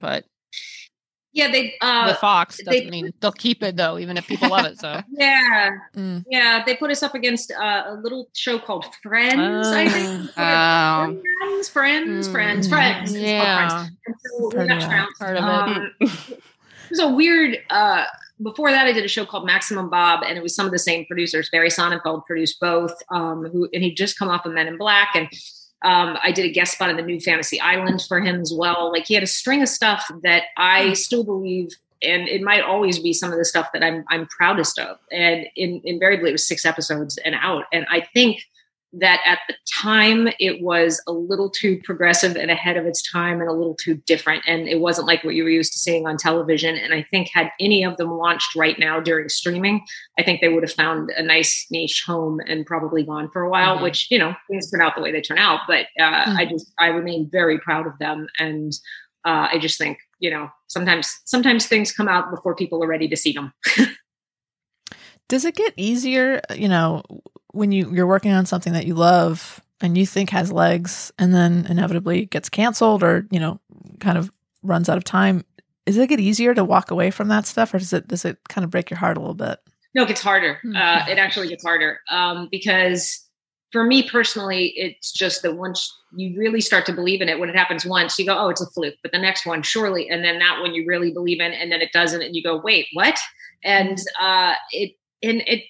But Yeah, they. Uh, with Fox doesn't mean they'll keep it though, even if people love it. So *laughs* yeah, Mm. yeah, they put us up against uh, a little show called Friends. I think. Um, friends, friends, Mm. friends, friends. It's called yeah, Friends. And so we got of trounced. part of it. Um, it was a weird. Uh, before that, I did a show called Maximum Bob, and it was some of the same producers. Barry Sonnenfeld produced both. Um, who and he'd just come off of Men in Black, and um, I did a guest spot in the New Fantasy Island for him as well. Like he had a string of stuff that I still believe. And it might always be some of the stuff that I'm I'm proudest of. And in, invariably, it was six episodes and out. And I think that at the time it was a little too progressive and ahead of its time and a little too different. And it wasn't like what you were used to seeing on television. And i think had any of them launched right now during streaming i think they would have found a nice niche home and probably gone for a while Mhm. which you know things turn out the way they turn out. But uh, Mm. i just i remain very proud of them. And uh, i just think you know sometimes sometimes things come out before people are ready to see them. *laughs* Does it get easier, you know, when you you're working on something that you love and you think has legs and then inevitably gets canceled or, you know, kind of runs out of time? Does it get easier to walk away from that stuff or does it does it kind of break your heart a little bit? No, it gets harder. Mhm. Uh, it actually gets harder um, because for me personally, it's just that once you really start to believe in it, when it happens once, you go, "Oh, it's a fluke," but the next one, surely, and then that one you really believe in, and then it doesn't, and you go, "Wait, what?" And uh, it and it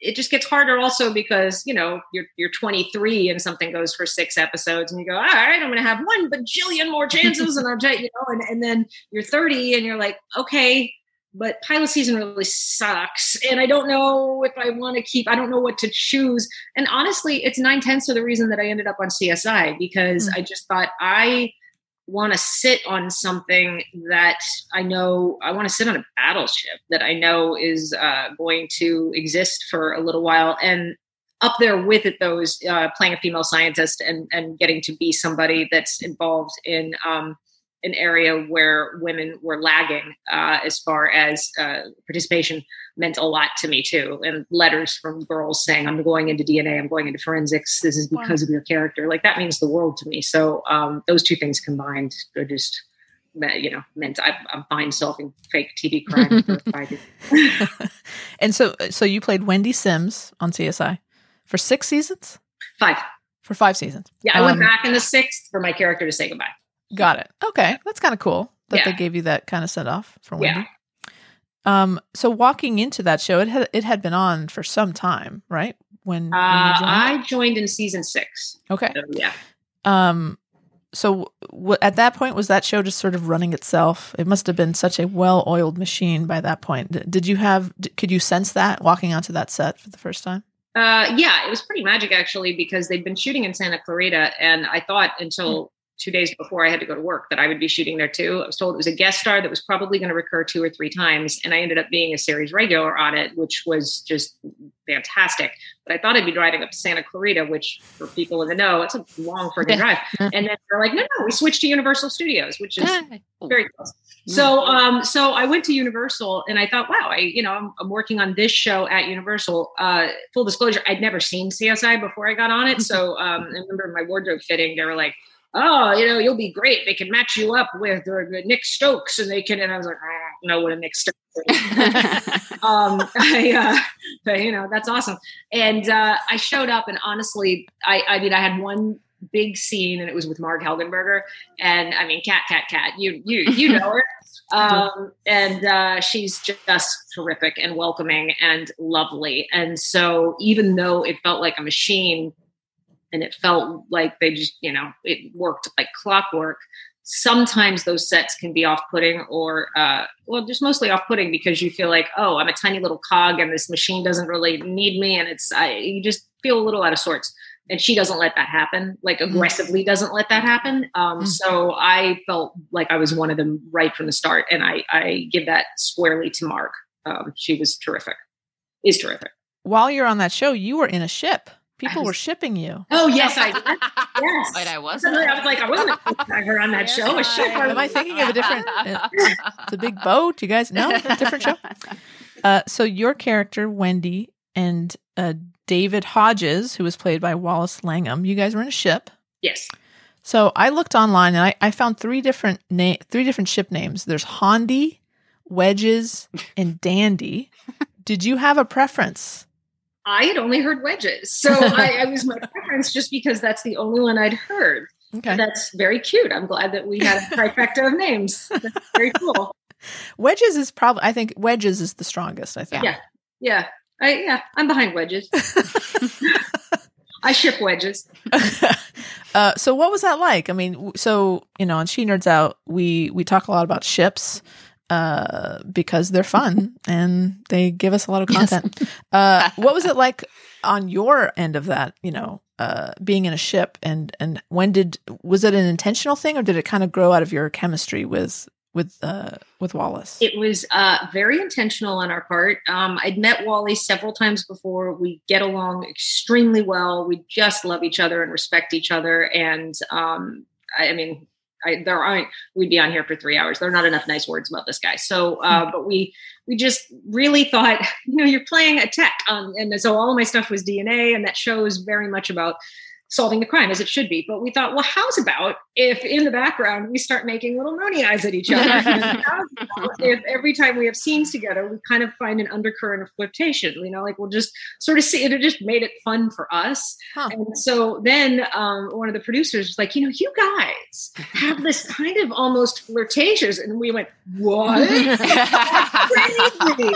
it just gets harder also because you know you're you're 23 and something goes for six episodes and you go all right i'm going to have one bajillion more chances and i'm you know and, and then you're 30 and you're like okay but pilot season really sucks and i don't know if i want to keep i don't know what to choose and honestly it's nine tenths of the reason that i ended up on csi because Mm. i just thought i want to sit on something that i know i want to sit on a battleship that i know is uh, going to exist for a little while and up there with it those uh, playing a female scientist and and getting to be somebody that's involved in um, an area where women were lagging uh, as far as uh, participation meant a lot to me too. And letters from girls saying, "I'm going into DNA. I'm going into forensics. This is because of your character." Like that means the world to me. So um, those two things combined are just. You know, meant I, I'm fine solving fake TV crime for *laughs* five years. *laughs* and so so you played Wendy Sims on CSI for 6 seasons? Five. For 5 seasons. Yeah, I went Um, back in the sixth for my character to say goodbye. Got it. Okay, that's kind of cool that they gave you that kind of send off for Yeah. Um, so walking into that show, it had it had been on for some time, right? When, when Uh, joined? I joined in season six. okay. So, yeah. Um, so w- at that point, was that show just sort of running itself? It must have been such a well-oiled machine by that point. D- did you have? D- could you sense that walking onto that set for the first time? Uh, yeah, it was pretty magic actually because they'd been shooting in Santa Clarita, and I thought until two days before I had to go to work that I would be shooting there too. I was told it was a guest star that was probably going to recur two or three times, and I ended up being a series regular on it, which was just fantastic. But I thought I'd be driving up to Santa Clarita, which for people in the know, it's a long freaking *laughs* drive. And then they're like, no, no, we switched to Universal Studios, which is very close. So, um, so I went to Universal and I thought, wow, I, you know, I'm, I'm working on this show at Universal. Uh, full disclosure, I'd never seen CSI before I got on it. *laughs* So, um, I remember my wardrobe fitting. They were like, oh, you know, you'll be great. They can match you up with uh, Nick Stokes, and they can. And I was like, I don't know what a Nick Stokes. Is. *laughs* um, *laughs* I, uh, but you know, that's awesome. And uh, I showed up, and honestly, I, I mean, I had one big scene, and it was with Marg Helgenberger. And I mean, cat, cat, cat. You, you, you *laughs* know her. Um, and uh, she's just terrific and welcoming and lovely. And so, even though it felt like a machine, and it felt like they just, you know, it worked like clockwork. Sometimes those sets can be off-putting, or uh, well, just mostly off-putting because you feel like, oh, I'm a tiny little cog, and this machine doesn't really need me, and it's I, you just feel a little out of sorts. And she doesn't let that happen like aggressively doesn't let that happen. Um, Mm. so i felt like i was one of them right from the start and i, I give that squarely to Marg. Um, she was terrific is terrific. While you're on that show, you were in a ship, People was- were shipping you. Oh yes, I yes. But I wasn't. Suddenly I was like, I wasn't a her on that show. A ship. Am I thinking of a different? *laughs* uh, It's a big boat. You guys know different show. *laughs* Uh, so your character Wendy and uh, David Hodges, who was played by Wallace Langham, you guys were in a ship. Yes. So I looked online and I, I found three different na- three different ship names. There's Hondy, Wedges, and Dandy. *laughs* Did you have a preference? I had only heard wedges, so *laughs* I, I was my preference just because that's the only one I'd heard. Okay. That's very cute. I'm glad that we had a trifecta of names. That's very cool. Wedges is probably I think Wedges is the strongest, I think. Yeah. Yeah, I yeah, I'm behind wedges. *laughs* *laughs* I ship wedges. uh, so what was that like? I mean, so you know, on She Nerds Out, we we talk a lot about ships uh, because they're fun and they give us a lot of *laughs* Yes. content. uh, *laughs* what was it like on your end of that? You know, uh, being in a ship and and when did was it an intentional thing or did it kind of grow out of your chemistry with with uh, with Wallace? It was uh, very intentional on our part. Um, I'd met Wally several times before. We get along extremely well. We just love each other and respect each other. And um, I, I mean, I, there aren't. We'd be on here for three hours. There are not enough nice words about this guy. So, uh, but we we just really thought, *laughs* you know, you're playing a tech, um, and so all of my stuff was DNA, and that show is very much about solving the crime as it should be. But we thought, well, how's about if in the background we start making little Mooney eyes at each other? *laughs* If every time we have scenes together, we kind of find an undercurrent of flirtation, you know, like we'll just sort of see it. It just made it fun for us. Huh. And so then um, one of the producers was like, you know, you guys have this kind of almost flirtatious. And we went, what? *laughs* That's crazy.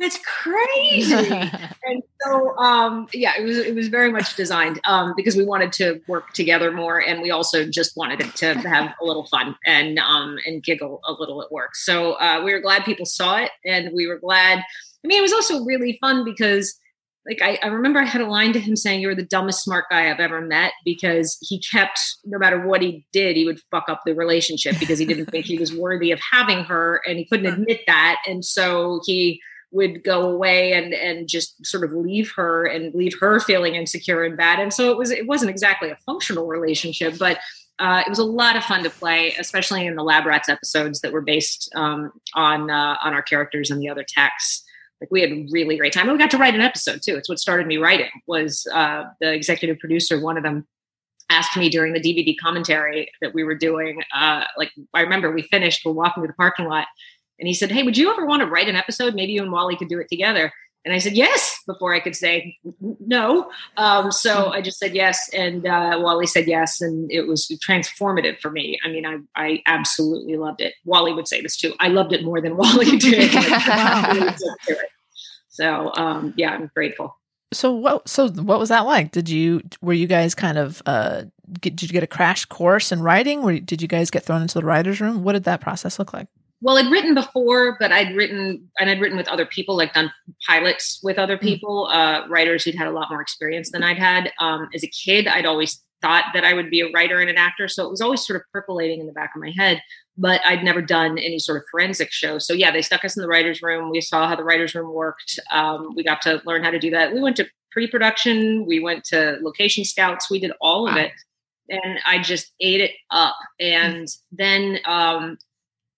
That's crazy. And so, um, yeah, it was it was very much designed um, because we wanted to work together more, and we also just wanted to have a little fun and um, and giggle a little at work. So uh, we were glad people saw it, and we were glad. I mean, it was also really fun because. Like I, I remember I had a line to him saying, You're the dumbest smart guy I've ever met because he kept, no matter what he did, he would fuck up the relationship because he didn't think he was *laughs* worthy of having her and he couldn't admit that. And so he would go away and and just sort of leave her and leave her feeling insecure and bad. And so it was it wasn't exactly a functional relationship, but uh, it was a lot of fun to play, especially in the Lab Rats episodes that were based um, on uh, on our characters and the other techs. Like we had a really great time. And we got to write an episode too. It's what started me writing. Was uh, the executive producer one of them asked me during the DVD commentary that we were doing. Uh, like I remember we finished, we're walking to the parking lot, and he said, "Hey, would you ever want to write an episode? Maybe you and Wally could do it together." And I said yes before I could say no. Um, so I just said yes, and uh, Wally said yes, and it was transformative for me. I mean, I, I absolutely loved it. Wally would say this too. I loved it more than *laughs* Wally did. Wow. Really took to it. So um, yeah, I'm grateful. So what? So what was that like? Did you were you guys kind of uh get, did you get a crash course in writing? Or did you guys get thrown into the writers' room? What did that process look like? Well i'd written before but i'd written and i'd written with other people like done pilots with other people uh, writers who'd had a lot more experience than i'd had. Um, as a kid i'd always thought that i would be a writer and an actor so it was always sort of percolating in the back of my head but i'd never done any sort of forensic show. So yeah they stuck us in the writers room. We saw how the writers room worked. Um, we got to learn how to do that. We went to pre-production. We went to location scouts. We did all of Wow. it. And i just ate it up. And then um,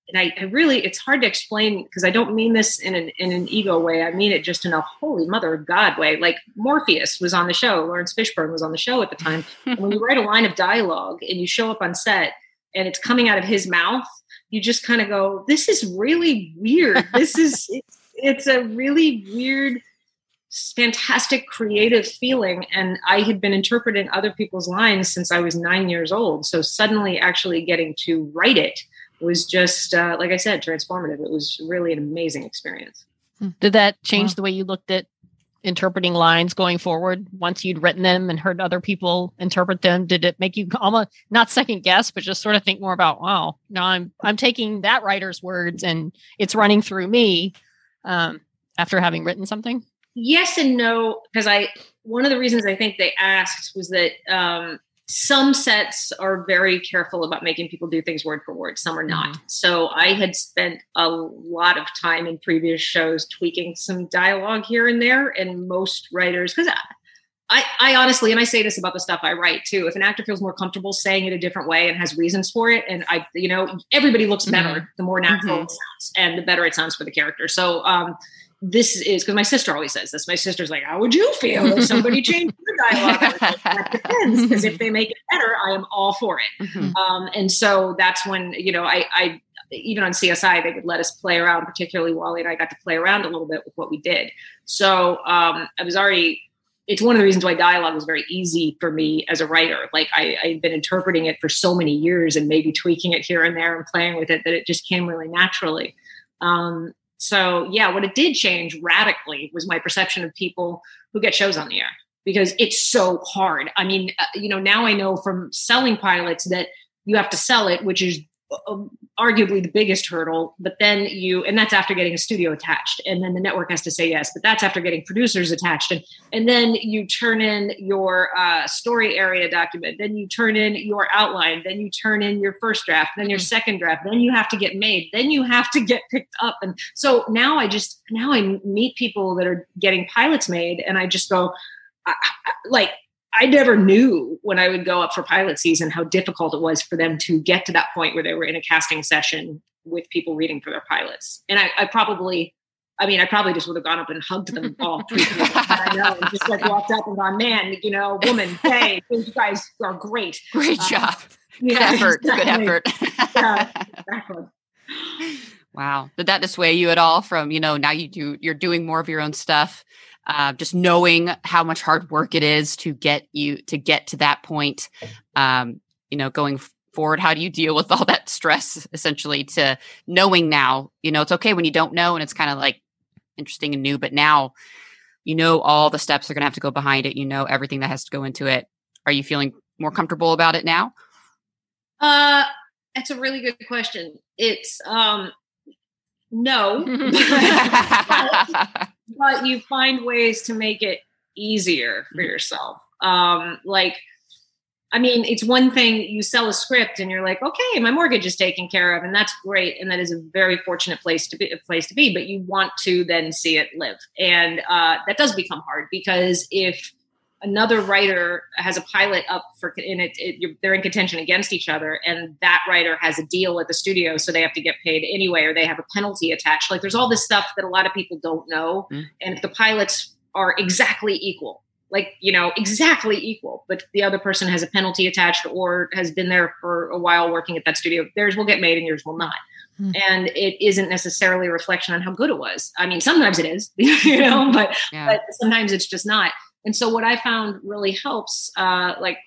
and I, I really it's hard to explain because I don't mean this in an in an ego way. I mean it just in a holy mother of God way. Like Morpheus was on the show, Laurence Fishburne was on the show at the time. *laughs* and when you write a line of dialogue and you show up on set and it's coming out of his mouth, you just kind of go, "This is really weird. This is *laughs* it's, it's a really weird." fantastic creative feeling and i had been interpreting other people's lines since i was nine years old so suddenly actually getting to write it was just uh, like I said, transformative. It was really an amazing experience. Did that change Wow. the way you looked at interpreting lines going forward once you'd written them and heard other people interpret them? Did it make you *laughs* almost not second guess, but just sort of think more about, wow, now I'm I'm taking that writer's words and it's running through me um, after having written something? Yes and no, because I one of the reasons I think they asked was that um, some sets are very careful about making people do things word for word. Some are not. So I had spent a lot of time in previous shows tweaking some dialogue here and there, and most writers because. I, I honestly, and I say this about the stuff I write too. If an actor feels more comfortable saying it a different way and has reasons for it, and I, you know, everybody looks better Mm-hmm. the more natural Mhm. it sounds, and the better it sounds for the character. So, um, this is because my sister always says this. My sister's like, "How would you feel if somebody *laughs* changed dialogue?" I was like, that depends, because if they make it better, I am all for it. Mhm. Um, and so that's when you know I, I even on CSI they would let us play around, particularly Wally and I got to play around a little bit with what we did. So um, I was already. It's one of the reasons why dialogue was very easy for me as a writer. Like I, I've been interpreting it for so many years and maybe tweaking it here and there and playing with it that it just came really naturally. Um, so yeah, what it did change radically was my perception of people who get shows on the air because it's so hard. I mean, uh, you know, now I know from selling pilots that you have to sell it, which is uh, arguably the biggest hurdle. But then you, and that's after getting a studio attached, and then the network has to say yes. But that's after getting producers attached, and and then you turn in your uh, story area document, then you turn in your outline, then you turn in your first draft, then your second draft, then you have to get made, then you have to get picked up, and so now I just now I meet people that are getting pilots made, and I just go, I, I, like I never knew when I would go up for pilot season how difficult it was for them to get to that point where they were in a casting session with people reading for their pilots. And I, I probably, I mean, I probably just would have gone up and hugged them all. *laughs* I know, and just like walked up and gone, man, you know, woman, hey, you guys are great. Great Uh, job. Good Yeah, effort. Good effort. Yeah, exactly. Wow. Did that dissuade you at all from, you know, now you do, you're doing more of your own stuff, uh, just knowing how much hard work it is to get you to get to that point, um, you know, going forward? How do you deal with all that stress essentially to knowing now, you know, it's okay when you don't know and it's kind of like interesting and new, but now you know all the steps are going to have to go behind it. You know everything that has to go into it. Are you feeling more comfortable about it now? Uh, that's a really good question. It's um, no, *laughs* *laughs* but you find ways to make it easier for yourself. Um, like, I mean, it's one thing you sell a script and you're like, okay, my mortgage is taken care of, and that's great, and that is a very fortunate place to be. A place to be, but you want to then see it live, and uh, that does become hard because if another writer has a pilot up for in it, it you're, they're in contention against each other and that writer has a deal at the studio so they have to get paid anyway or they have a penalty attached like there's all this stuff that a lot of people don't know Mm. and if the pilots are exactly equal like you know exactly equal but the other person has a penalty attached or has been there for a while working at that studio theirs will get made and yours will not Hmm. and it isn't necessarily a reflection on how good it was i mean sometimes it is *laughs* you know but yeah. but sometimes it's just not. And so what I found really helps, uh, like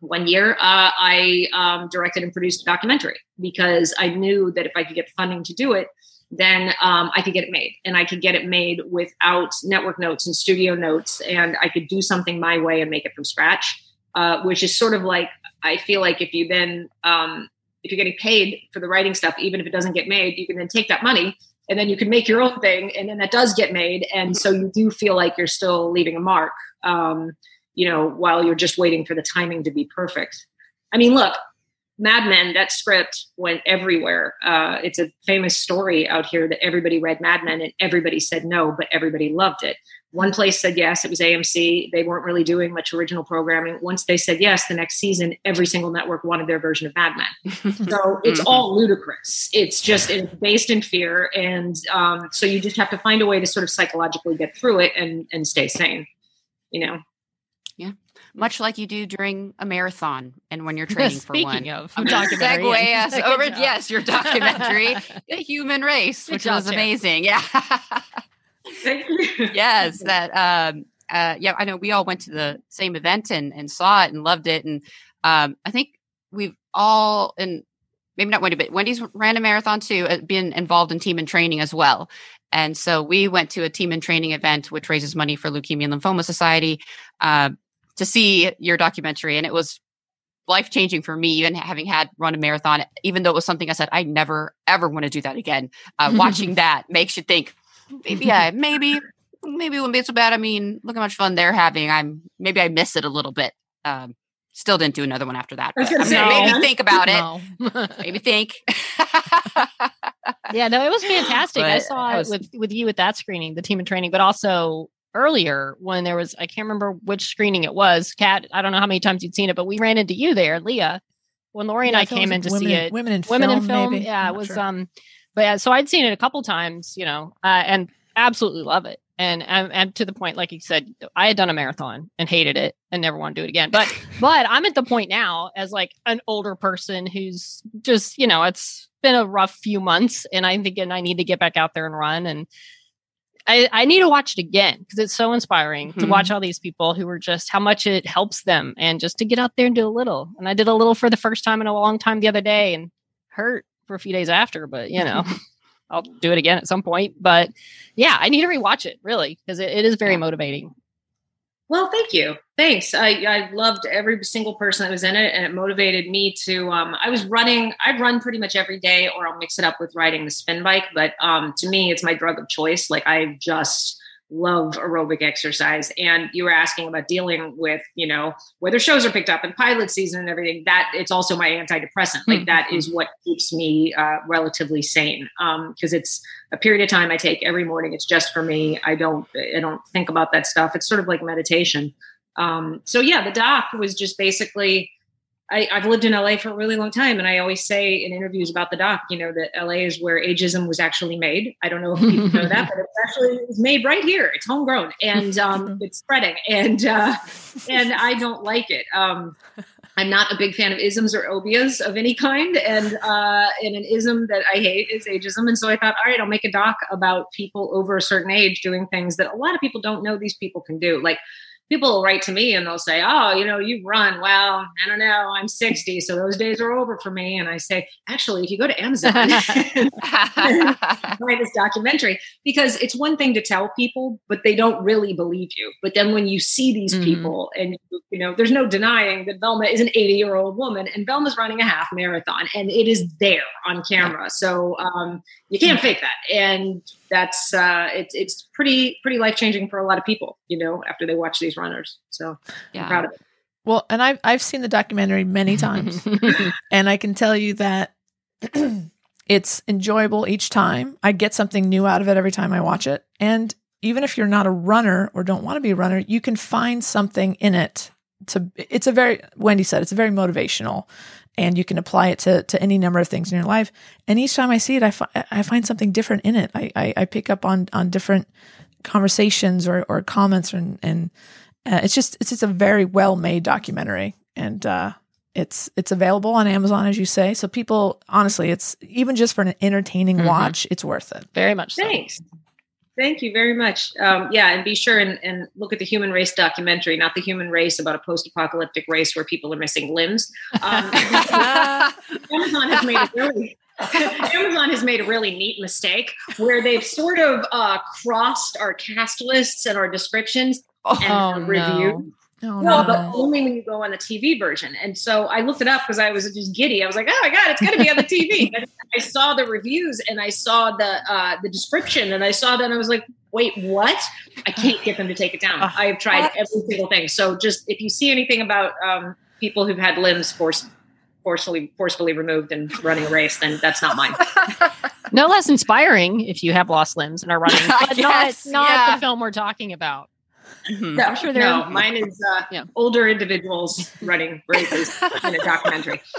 one year, uh, I um, directed and produced a documentary because I knew that if I could get funding to do it, then um, I could get it made, and I could get it made without network notes and studio notes, and I could do something my way and make it from scratch. Uh, which is sort of like I feel like if you then um, if you're getting paid for the writing stuff, even if it doesn't get made, you can then take that money and then you can make your own thing and then that does get made. And so you do feel like you're still leaving a mark um, you know while you're just waiting for the timing to be perfect. I mean look mad men that script went everywhere. Uh, it's a famous story out here that everybody read mad men and everybody said no but everybody loved it one place said yes it was amc they weren't really doing much original programming once they said yes the next season every single network wanted their version of mad men *laughs* so it's Mhm. all ludicrous. It's just it's based in fear, and um, so you just have to find a way to sort of psychologically get through it and and stay sane. You know, Yeah. much like you do during a marathon and when you're *laughs* training for one. Speaking of I'm documentary, segue *laughs* us over. job. Yes, your documentary, The Human Race, Good which was amazing. Yeah. Thank you. yes, that. Um, uh, yeah, I know we all went to the same event and and saw it and loved it, and um, I think we've all and maybe not Wendy, but Wendy's ran a marathon too, uh, been involved in team in training as well. And so we went to a team in training event, which raises money for Leukemia and Lymphoma Society, uh, to see your documentary, and it was life changing for me, even having had run a marathon. Even though it was something I said I never ever want to do that again. Uh, watching *laughs* that makes you think, maybe, yeah, maybe, maybe it wouldn't be so bad. I mean, look how much fun they're having. I'm maybe I miss it a little bit. Um, still didn't do another one after that. But, gonna I mean, say, maybe think about it. *laughs* No. Maybe think. *laughs* *laughs* yeah, no, it was fantastic. I saw I it with with you at that screening, the team in training, but also earlier when there was I can't remember which screening it was. Kat, I don't know how many times you'd seen it, but we ran into you there, Leah, when Lori and Yeah, I thought came in to women see it. Women in Women film, in film, maybe. yeah, I'm it was sure. um, but yeah, so I'd seen it a couple times, you know, uh, and absolutely love it. And, and and to the point, like you said, I had done a marathon and hated it and never want to do it again. But *laughs* but I'm at the point now as like an older person who's just you know it's been a rough few months, and I'm thinking I need to get back out there and run and. I, I need to watch it again because it's so inspiring to Mhm. watch all these people who are just how much it helps them and just to get out there and do a little. And I did a little for the first time in a long time the other day and hurt for a few days after, but you know, *laughs* *laughs* I'll do it again at some point. But yeah, I need to rewatch it really because it, it is very motivating. Well, thank you. Thanks. I, I loved every single person that was in it, and it motivated me to. Um, I was running. I run pretty much every day, or I'll mix it up with riding the spin bike. But um, to me, it's my drug of choice. Like I just love aerobic exercise. And you were asking about dealing with, you know, whether shows are picked up and pilot season and everything. That it's also my antidepressant. Like that is what keeps me uh, relatively sane. Um because it's a period of time I take every morning. It's just for me. I don't. I don't think about that stuff. It's sort of like meditation. Um, so yeah, the doc was just basically. I, I've lived in LA for a really long time, and I always say in interviews about the doc, you know, that LA is where ageism was actually made. I don't know if people know that, but it's actually it was made right here. It's homegrown and um, *laughs* it's spreading, and uh, and I don't like it. Um, I'm not a big fan of isms or obias of any kind, and uh, and an ism that I hate is ageism. And so I thought, all right, I'll make a doc about people over a certain age doing things that a lot of people don't know these people can do, like people will write to me and they'll say, Oh, you know, you run. Well, I don't know. I'm 60, so those days are over for me. And I say, Actually, if you go to Amazon *laughs* *laughs* buy this documentary, because it's one thing to tell people, but they don't really believe you. But then when you see these Mhm. people and, you know, there's no denying that Velma is an 80 year old woman and Velma's running a half marathon and it is there on camera. So um, you can't fake that. And that's, uh, it's, it's pretty, pretty life changing for a lot of people, you know, after they watch these runners. So I'm proud of it. Well, and I've I've seen the documentary many *laughs* times, *laughs* and I can tell you that *clears throat* it's enjoyable each time. I get something new out of it every time I watch it, and even if you're not a runner or don't want to be a runner, you can find something in it. To it's a very Wendy said it's a very motivational, and you can apply it to to any number of things in your life. And each time I see it, I fi- I find something different in it. I I, I pick up on on different conversations or or comments and and uh, it's just it's just a very well made documentary, and uh, it's it's available on Amazon as you say. So people, honestly, it's even just for an entertaining Mhm. watch, it's worth it. very much so. Thanks. Thank you very much. Um, yeah, and be sure and, and look at the human race documentary, not the human race about a post-apocalyptic race where people are missing limbs. Um, *laughs* Amazon has made a really *laughs* Amazon has made a really neat mistake where they've sort of uh, crossed our cast lists and our descriptions and Oh, our no. review. Oh, Well, no. but only when you go on the TV version. And so I looked it up because I was just giddy. I was like, "Oh my god, it's going to be on the TV!" *laughs* I saw the reviews and I saw the uh, the description and I saw that and I was like, "Wait, what?" I can't get them to take it down. I have tried every single thing. So just if you see anything about um, people who've had limbs force, forcefully forcefully removed and running a race, then that's not mine. *laughs* No less inspiring if you have lost limbs and are running, *laughs* but Yes, not not yeah. the film we're talking about. Mhm. No, I'm sure they're- no, mine is uh, Yeah. older individuals running races in a documentary. *laughs*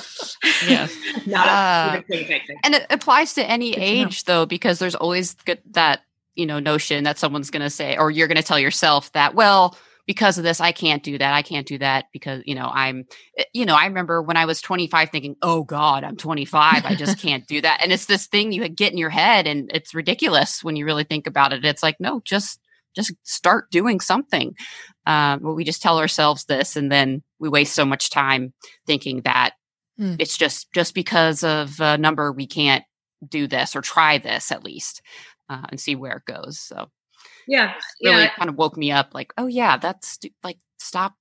Yes. *laughs* not Uh, a thing. And it applies to any Good to age, though, because there's always good, that you know notion that someone's going to say, or you're going to tell yourself that, well, because of this, I can't do that. I can't do that because you know I'm, eh, you know, I remember when I was 25 thinking, oh God, I'm 25, I just can't do that. And it's this thing you get in your head, and it's ridiculous when you really think about it. It's like, no, just just start doing something. Um, but we just tell ourselves this, and then we waste so much time thinking that Hmm. it's just just because of a number we can't do this or try this at least uh, and see where it goes. So Yeah, really yeah. kind of woke me up like, oh yeah, that's like stop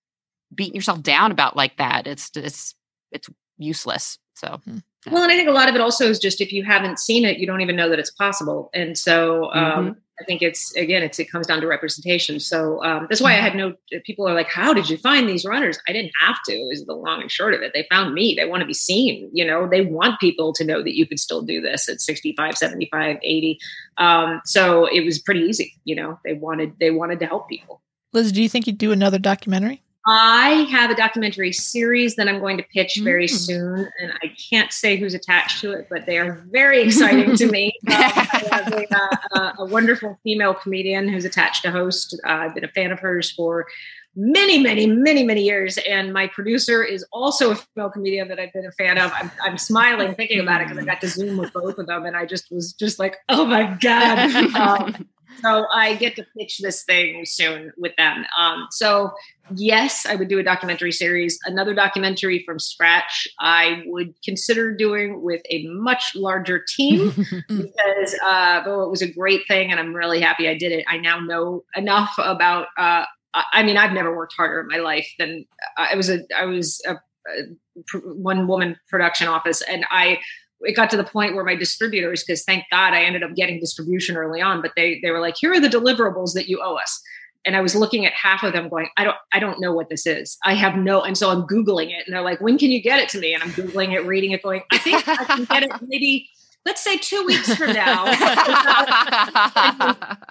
beating yourself down about like that. It's it's it's useless. So Hmm. Well, and I think a lot of it also is just if you haven't seen it, you don't even know that it's possible. And so um, I think it's again, it's it comes down to representation. So um, that's why I had no. People are like, "How did you find these runners?" I didn't have to. Is the long and short of it. They found me. They want to be seen. You know, they want people to know that you could still do this at 65, 75, 80. Um, so it was pretty easy. You know, they wanted they wanted to help people. Liz, do you think you'd do another documentary? I have a documentary series that I'm going to pitch very mm. soon, and I can't say who's attached to it, but they are very exciting to me. *laughs* Um, I have a, uh, a, wonderful female comedian who's attached to host. Uh, I've been a fan of hers for many, many, many, many years, and my producer is also a female comedian that I've been a fan of. I'm, I'm smiling thinking about it because I got to zoom with both of them, and I just was just like, oh my god. *laughs* Um, so I get to pitch this thing soon with them. Um, so yes, I would do a documentary series. Another documentary from scratch, I would consider doing with a much larger team *laughs* because, uh, oh, it was a great thing, and I'm really happy I did it. I now know enough about. Uh, I mean, I've never worked harder in my life than I was. A I was a, a one woman production office, and I it got to the point where my distributors, because thank God I ended up getting distribution early on, but they they were like, here are the deliverables that you owe us. And I was looking at half of them going, I don't I don't know what this is. I have no and so I'm Googling it. And they're like, when can you get it to me? And I'm Googling it, reading it, going, I think I can get it maybe let's say two weeks from now. *laughs*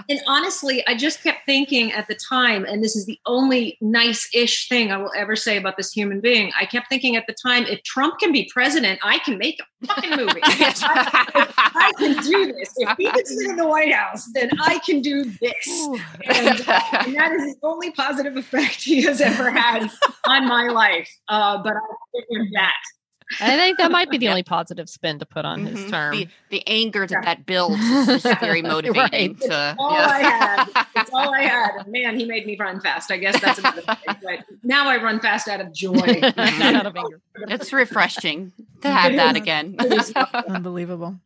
*laughs* and honestly, I just kept thinking at the time, and this is the only nice ish thing I will ever say about this human being. I kept thinking at the time, if Trump can be president, I can make a fucking movie. *laughs* I, I, can do this. If he can sit in the White House, then I can do this. And, uh, and, that is the only positive effect he has ever had on my life. Uh, but I figured that. I think that might be the *laughs* only positive spin to put on mm-hmm. his term. The, the anger that that builds *laughs* is very motivating. right. To, all yeah. I had. It's all I had. *laughs* Man, he made me run fast. I guess that's another thing. But now I run fast out of joy. Not out of anger. It's refreshing to have that again. Unbelievable.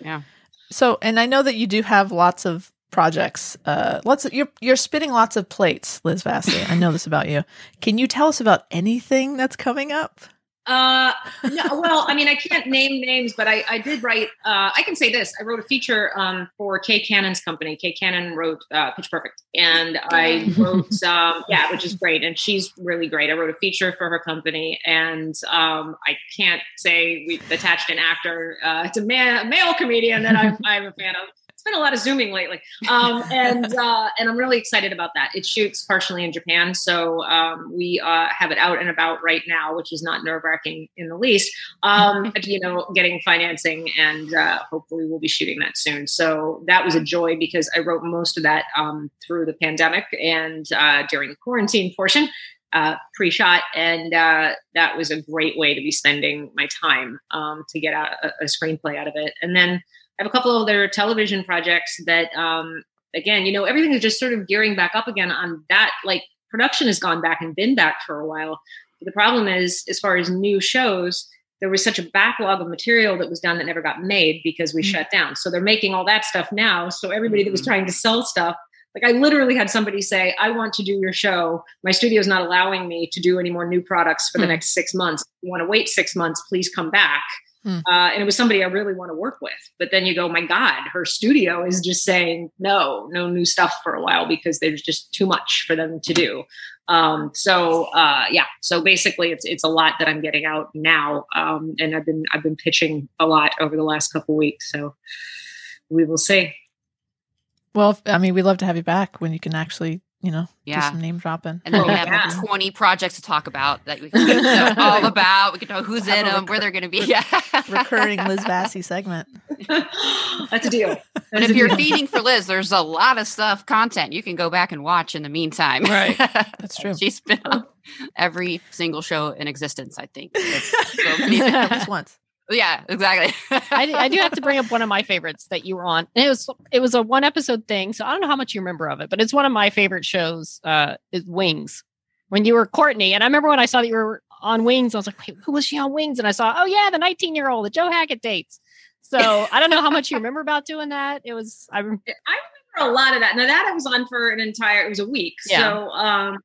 Yeah. So, and I know that you do have lots of projects. Uh, lots of, you're you're spinning lots of plates, Liz Vassey. I know this about you. Can you tell us about anything that's coming up? Uh, no, *laughs* well, I mean, I can't name names, but I, I did write. Uh, I can say this: I wrote a feature um, for Kay Cannon's company. Kay Cannon wrote uh, Pitch Perfect, and I wrote, *laughs* um, yeah, which is great, and she's really great. I wrote a feature for her company, and um, I can't say we attached an actor. Uh, it's a, man, a male comedian that I'm, I'm a fan of been a lot of zooming lately, um, and *laughs* uh, and I'm really excited about that. It shoots partially in Japan, so um, we uh, have it out and about right now, which is not nerve wracking in the least. Um, *laughs* but, you know, getting financing, and uh, hopefully we'll be shooting that soon. So that was a joy because I wrote most of that um, through the pandemic and uh, during the quarantine portion. Uh, pre-shot, and uh, that was a great way to be spending my time um, to get out a, a screenplay out of it. And then I have a couple of other television projects that, um, again, you know, everything is just sort of gearing back up again on that. Like production has gone back and been back for a while. But the problem is, as far as new shows, there was such a backlog of material that was done that never got made because we mm-hmm. shut down. So they're making all that stuff now. So everybody that was mm-hmm. trying to sell stuff, like I literally had somebody say, I want to do your show. My studio is not allowing me to do any more new products for the mm-hmm. next six months. If you want to wait six months, please come back. Hmm. Uh, and it was somebody I really want to work with. But then you go, my God, her studio is just saying no, no new stuff for a while because there's just too much for them to do. Um, so uh, yeah, so basically, it's it's a lot that I'm getting out now, um, and I've been I've been pitching a lot over the last couple weeks. So we will see. Well, I mean, we'd love to have you back when you can actually you know, yeah. do some name dropping. And then we have *laughs* yeah. 20 projects to talk about that we can know all *laughs* about. We can know who's in them, where they're going to be. Yeah. Recurring Liz *laughs* Vassey segment. *gasps* That's a deal. and if you're feeding for Liz, there's a lot of stuff, content you can go back and watch in the meantime. Right. That's true. She's been on every single show in existence, I think. At least once. Yeah, exactly. I, I, do have to bring up *laughs* one of my favorites that you were on. And it was it was a one episode thing, so I don't know how much you remember of it, but it's one of my favorite shows. Uh, is Wings when you were Courtney, and I remember when I saw that you were on Wings, I was like, wait, who was she on Wings? And I saw, oh yeah, the 19 year old, the Joe Hackett dates. So *laughs* I don't know how much you remember about doing that. It was I, I remember a lot of that. Now that I was on for an entire it was a week. Yeah. So um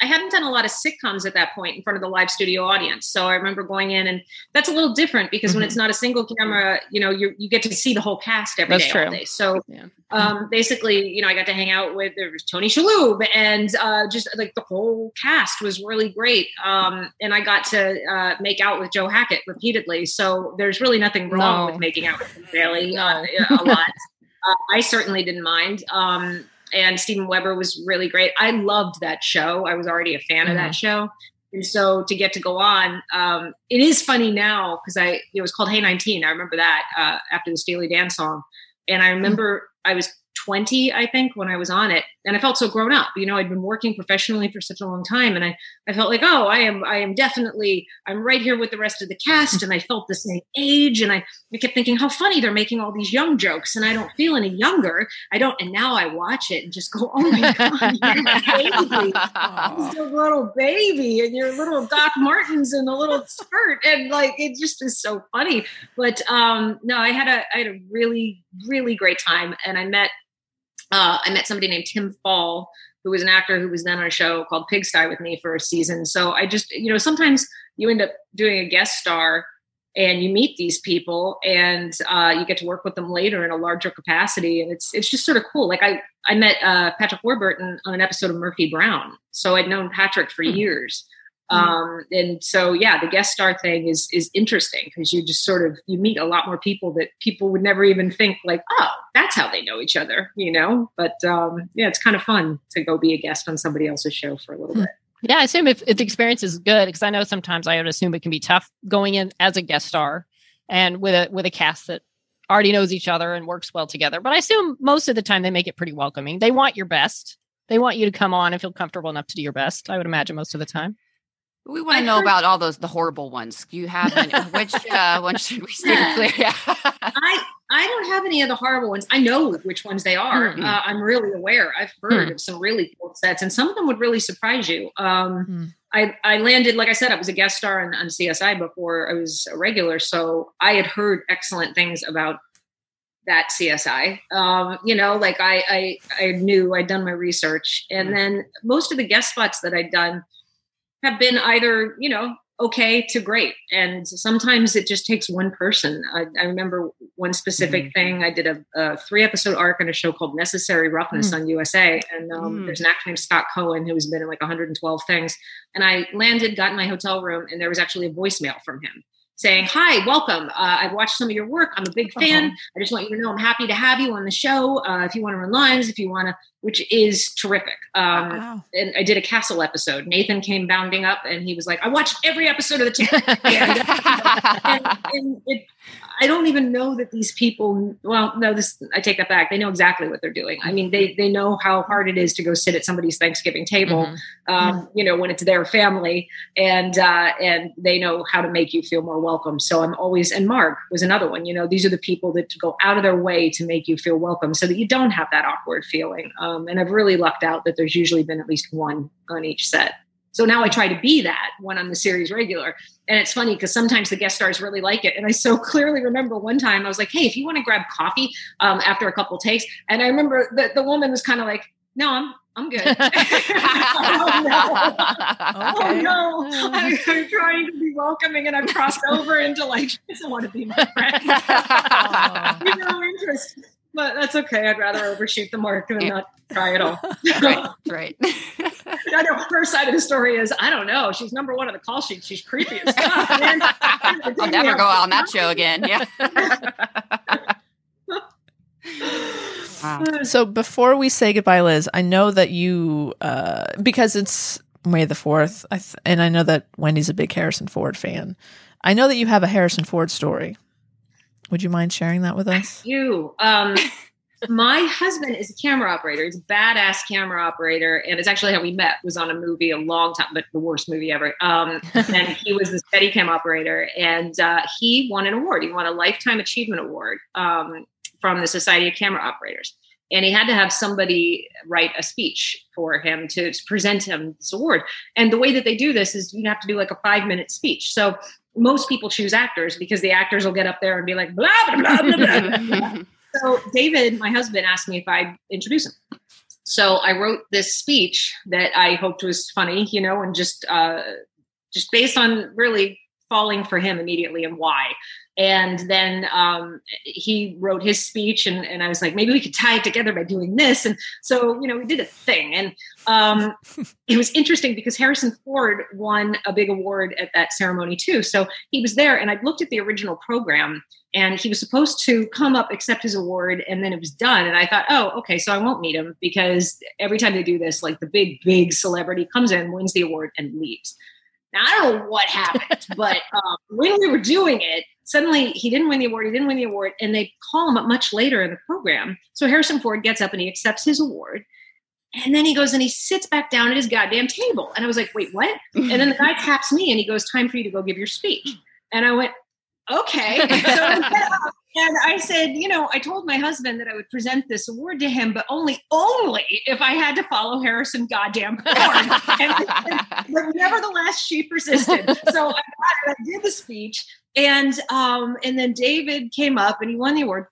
I hadn't done a lot of sitcoms at that point in front of the live studio audience. So I remember going in, and that's a little different because mm-hmm. when it's not a single camera, you know, you you get to see the whole cast every that's day, true. all day. So yeah. um, basically, you know, I got to hang out with there was Tony Shalhoub, and uh, just like the whole cast was really great. Um, and I got to uh, make out with Joe Hackett repeatedly. So there's really nothing wrong No. with making out with him, really, No. uh, a lot. *laughs* Uh, I certainly didn't mind. Um, and Steven Weber was really great. I loved that show. I was already a fan of that show. And so to get to go on, um, it is funny now because I it was called Hey 19. I remember that uh, after the Steely Dan song. And I remember I was 20, I think, when I was on it. And I felt so grown up. You know, I'd been working professionally for such a long time. And I, I felt like, oh, I am, I am definitely, I'm right here with the rest of the cast. And I felt the same age. And I, I kept thinking how funny they're making all these young jokes. And I don't feel any younger. I don't. And now I watch it and just go, oh my God, you're a baby. *laughs* Aw. You're a little baby and your little Doc Martens and a little skirt. And like, it just is so funny. But um, no, I had a, I had a really, really great time. And I met, uh, I met somebody named Tim Fall, who was an actor who was then on a show called Pigsty with me for a season. So I just, you know, sometimes you end up doing a guest star and you meet these people and uh, you get to work with them later in a larger capacity. And it's, it's just sort of cool. Like I, I met uh, Patrick Warburton on an episode of Murphy Brown. So I'd known Patrick for Hmm. years. Hmm. Um, and so, yeah, the guest star thing is, is interesting because you just sort of, you meet a lot more people that people would never even think like, oh, that's how they know each other, you know? But um, yeah, it's kind of fun to go be a guest on somebody else's show for a little Hmm. bit. Yeah, I assume if, if the experience is good, because I know sometimes I would assume it can be tough going in as a guest star and with a with a cast that already knows each other and works well together. But I assume most of the time they make it pretty welcoming. They want your best. They want you to come on and feel comfortable enough to do your best. I would imagine most of the time. We want to know heard- about all those the horrible ones. You have any, *laughs* which uh, one should we steer *laughs* clear? Yeah. I I don't have any of the horrible ones. I know which ones they are. Hmm. Uh, I'm really aware. I've heard Hmm. of some really cool sets, and some of them would really surprise you. Um, Hmm. I I landed, like I said, I was a guest star on, on CSI before I was a regular, so I had heard excellent things about that CSI. Um, you know, like I I I knew I'd done my research, and Hmm. then most of the guest spots that I'd done have been either you know okay to great. And sometimes it just takes one person. I, I remember one specific thing. I did a, a three episode arc on a show called necessary roughness on usa and um, Mm. there's an actor named scott cohen who's been in like 112 things. And i landed got in my hotel room and there was actually a voicemail from him saying hi welcome. Uh, i've watched some of your work. I'm a big fan. I just want you to know i'm happy to have you on the show. Uh, if you want to run lines if you want to which is terrific um, Wow. and I did a castle episode. Nathan came bounding up and he was like, I watched every episode of the TV. *laughs* and, and, it, I don't even know that these people, well, no, this, I take that back. They know exactly what they're doing. I mean, they, they know how hard it is to go sit at somebody's Thanksgiving table, Mhm. um, you know, when it's their family and, uh, and they know how to make you feel more welcome. So I'm always, and Marg was another one, you know, these are the people that go out of their way to make you feel welcome so that you don't have that awkward feeling. Um, and I've really lucked out that there's usually been at least one on each set. So now I try to be that when I'm the series regular. And it's funny because sometimes the guest stars really like it. And I so *laughs* clearly remember one time I was like, hey, if you want to grab coffee um, after a couple takes. And I remember that the woman was kind of like, no, I'm, I'm good. *laughs* oh, no. Oh no, *laughs* I'm, I'm trying to be welcoming and I've crossed over into like, she doesn't want to be my friend. you no interest. But that's okay. I'd rather overshoot the mark than Yeah. not try at all. *laughs* right, right. *laughs* I know her side of the story is I don't know. She's number one on the call sheet. She's creepy as fuck. *laughs* I'll never go on that show again. Yeah. wow. So before we say goodbye, Liz, I know that you, uh, because it's May the 4th, I th- and I know that Wendy's a big Harrison Ford fan. I know that you have a Harrison Ford story. Would you mind sharing that with us? You. Um, my husband is a camera operator. He's a badass camera operator, and it's actually how we met. Was on a movie a long time, but the worst movie ever. Um, *laughs* and he was the Steadicam operator, and uh, he won an award. He won a lifetime achievement award um, from the Society of Camera Operators. And he had to have somebody write a speech for him to present him this award. And the way that they do this is you have to do like a five minute speech. So most people choose actors because the actors will get up there and be like, blah, blah, blah, blah, blah, blah. *laughs* So David, my husband, asked me if I'd introduce him. So I wrote this speech that I hoped was funny, you know, and just uh, just based on really falling for him immediately and why. And then um, he wrote his speech, and, and I was like, maybe we could tie it together by doing this. And so, you know, we did a thing. And um, *laughs* it was interesting because Harrison Ford won a big award at that ceremony too. So he was there, and I looked at the original program, and he was supposed to come up, accept his award, and then it was done. And I thought, oh, okay, so I won't meet him because every time they do this, like the big, big celebrity comes in, wins the award, and leaves. Now, I don't know what happened, *laughs* but um, when we were doing it, suddenly he didn't win the award. He didn't win the award. And they call him up much later in the program. So Harrison Ford gets up and he accepts his award. And then he goes and he sits back down at his goddamn table. And I was like, wait, what? *laughs* And then the guy taps me and he goes, time for you to go give your speech. And I went, okay. *laughs* So I and I said, you know, I told my husband that I would present this award to him, but only, only if I had to follow Harrison goddamn *laughs* Ford. but nevertheless, she persisted. So I, got and I did the speech, and um, and then David came up and he won the award.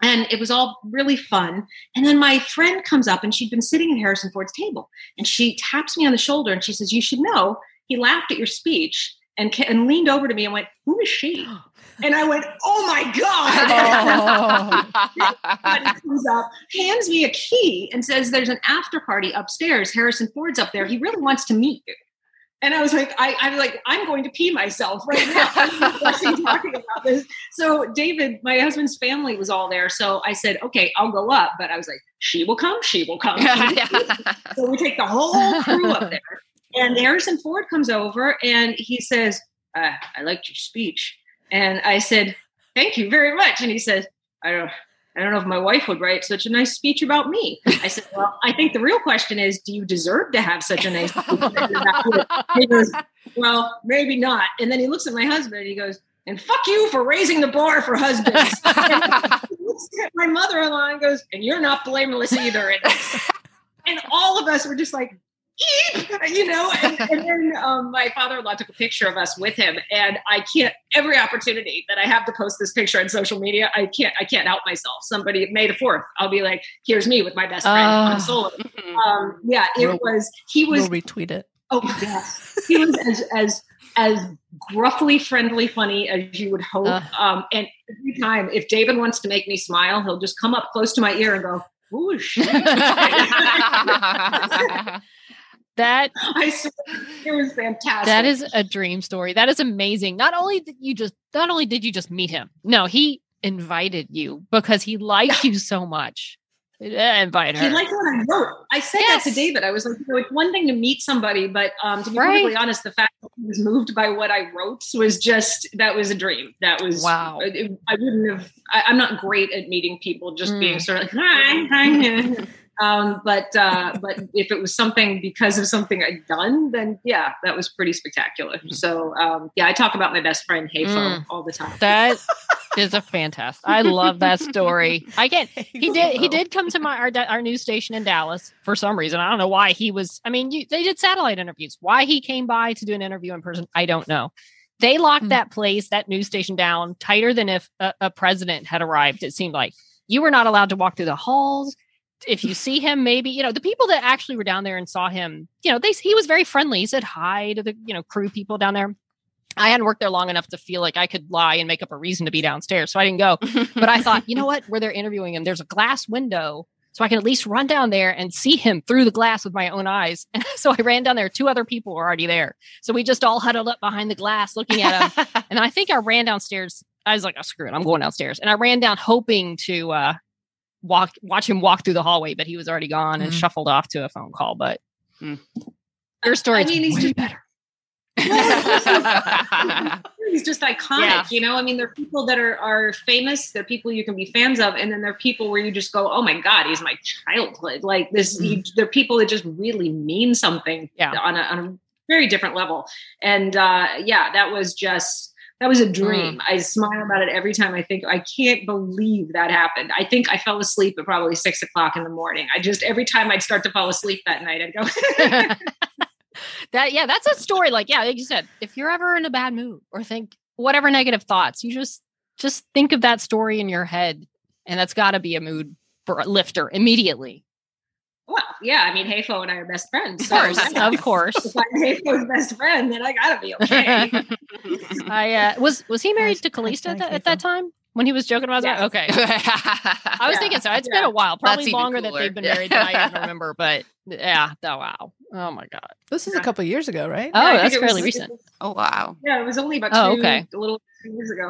And it was all really fun. And then my friend comes up and she'd been sitting at Harrison Ford's table. And she taps me on the shoulder and she says, You should know, he laughed at your speech and, and leaned over to me and went, Who is she? *gasps* And I went, oh my God. Oh. comes up, hands me a key and says, there's an after party upstairs. Harrison Ford's up there. He really wants to meet you. And I was like, I, I'm like, I'm going to pee myself right now. Talking about this. So David, my husband's family was all there. So I said, okay, I'll go up. But I was like, she will come, she will come. *laughs* *laughs* so we take the whole crew up there. And Harrison Ford comes over and he says, uh, I liked your speech. And I said, Thank you very much. And he says, I don't I don't know if my wife would write such a nice speech about me. I said, Well, I think the real question is, do you deserve to have such a nice speech? he goes, Well, maybe not. And then he looks at my husband and he goes, and fuck you for raising the bar for husbands. *laughs* he looks at my mother-in-law and goes, and you're not blameless either. And all of us were just like, you know, and, and then *laughs* um, my father-in-law took a picture of us with him, and I can't. Every opportunity that I have to post this picture on social media, I can't. I can't help myself. Somebody May the fourth, I'll be like, "Here's me with my best friend uh, Han Solo." Um, yeah, it we'll, was. He was. We'll retweet it. Oh yeah, he was as as as gruffly friendly funny as you would hope. Uh, um, and every time, if David wants to make me smile, he'll just come up close to my ear and go, "Whoosh." *laughs* *laughs* That *laughs* I swear, it was fantastic. That is a dream story. That is amazing. Not only did you just not only did you just meet him, no, he invited you because he liked you so much. invite her. He liked what I wrote. I said yes. that to David. I was like, you know, it's one thing to meet somebody, but um, to be right. perfectly honest, the fact that he was moved by what I wrote was just that was a dream. That was wow. It, I wouldn't have. I, am not great at meeting people. Just mm. being sort of like hi, hi. *laughs* Um, but uh, but if it was something because of something I'd done, then yeah, that was pretty spectacular. Mm. So um, yeah, I talk about my best friend Hayfo mm, all the time. That *laughs* is a fantastic. I love that story. I get *laughs* he did he did come to my our, our news station in Dallas for some reason. I don't know why he was. I mean, you, they did satellite interviews. Why he came by to do an interview in person, I don't know. They locked mm. that place, that news station down tighter than if a, a president had arrived. It seemed like you were not allowed to walk through the halls if you see him, maybe you know the people that actually were down there and saw him. You know, they he was very friendly. He said hi to the you know crew people down there. I hadn't worked there long enough to feel like I could lie and make up a reason to be downstairs, so I didn't go. *laughs* but I thought, you know what? Where they're interviewing him, there's a glass window, so I can at least run down there and see him through the glass with my own eyes. *laughs* And so I ran down there. Two other people were already there, so we just all huddled up behind the glass, looking at him. *laughs* and I think I ran downstairs. I was like, "Oh, screw it, I'm going downstairs." And I ran down, hoping to uh, walk watch him walk through the hallway, but he was already gone and mm. shuffled off to a phone call. But mm. your story I mean, he's just better. he's just iconic, yeah. you know. I mean, there are people that are are famous. There are people you can be fans of, and then there are people where you just go, "Oh my god, he's my childhood!" Like this. Mm. He, there are people that just really mean something yeah. on a on a very different level. And uh, yeah, that was just that was a dream. Mm. I smile about it every time I think, I can't believe that happened. I think I fell asleep at probably six o'clock in the morning. I just, every time I'd start to fall asleep that night, I'd go. *laughs* *laughs* that, yeah, that's a story. Like, yeah, like you said, if you're ever in a bad mood or think whatever negative thoughts, you just, just think of that story in your head. And that's got to be a mood for a lifter immediately. Well, yeah, I mean, Hayfo and I are best friends. Of course, yeah. of *laughs* course. if I'm Hayfo's best friend, then I gotta be okay. *laughs* I uh, was was he married to Hashtag Calista at that, at that time when he was joking about that? Okay, *laughs* I was Yeah. thinking so. It's Yeah. been a while, probably That's longer that they've been Yeah. married than I even remember. But yeah, oh wow, oh my god, This is a Yeah. couple years ago, right? oh I that's it was- fairly recent. oh wow. Yeah, it was only about Oh, two, okay. a little two years ago.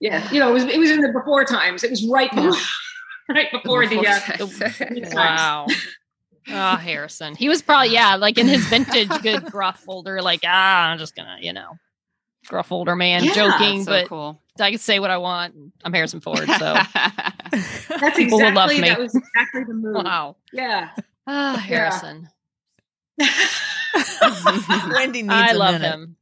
Yeah, you know, it was it was in the before times. It was right before, *laughs* right before the. Uh. *laughs* *laughs* Wow. Oh, Harrison. He was probably, yeah, like in his vintage good gruff older, like, ah, I'm just gonna, you know, gruff older man Yeah, joking, so but cool. I can say what I want. I'm Harrison Ford, so That's People will love exactly me. that was exactly the move. wow. Yeah. Ah, Harrison. Wendy needs I a love minute.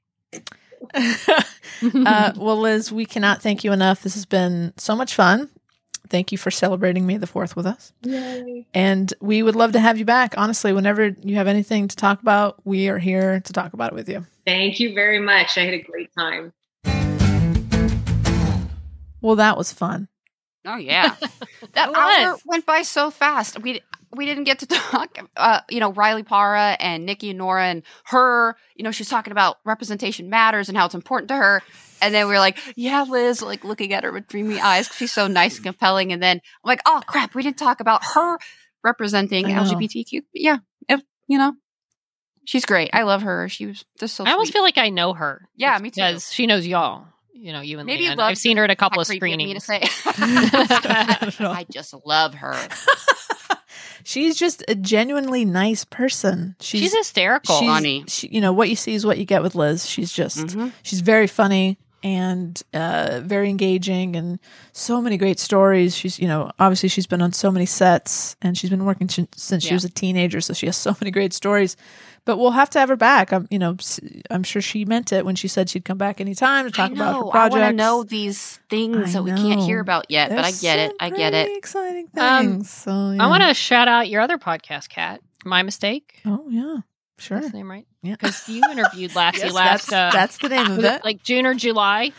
him. uh, well, Liz, we cannot thank you enough. This has been so much fun. Thank you for celebrating May the 4th with us. Yay. And we would love to have you back. Honestly, whenever you have anything to talk about, we are here to talk about it with you. Thank you very much. I had a great time. Well, that was fun. Oh yeah, *laughs* that It hour went by so fast. We we didn't get to talk. Uh, you know, Riley Parra and Nikki and Nora and her. You know, she's talking about representation matters and how it's important to her. And then we are like, "Yeah, Liz," like looking at her with dreamy eyes 'cause she's so nice and compelling. And then I'm like, "Oh crap, we didn't talk about her representing I know. LGBTQ." Yeah, if, you know, she's great. I love her. She was just so. I almost feel like I know her. Yeah, me too. Because she knows y'all. You know, you and Maybe Leanne. I've seen her at a couple of creepy of me to screenings. say. Not at all. I just love her. *laughs* She's just a genuinely nice person. She's, She's hysterical. she's- Funny. She, you know, what you see is what you get with Liz. She's just, Mhm. she's very funny and uh, very engaging and so many great stories. She's, you know, obviously she's been on so many sets and she's been working sh- since she was a teenager. So she has so many great stories. But we'll have to have her back. I'm, you know, I'm sure she meant it when she said she'd come back anytime to talk about her know. I want to know these things I that we can't hear about yet, but I get it. I get it. Exciting Um, things. so I want to shout out your other podcast, Kat. My mistake. Oh yeah, sure. That's the name, right? Yeah. Because you interviewed *laughs* Lassie Yes, last. that's, uh, that's the name of it. it like June or July,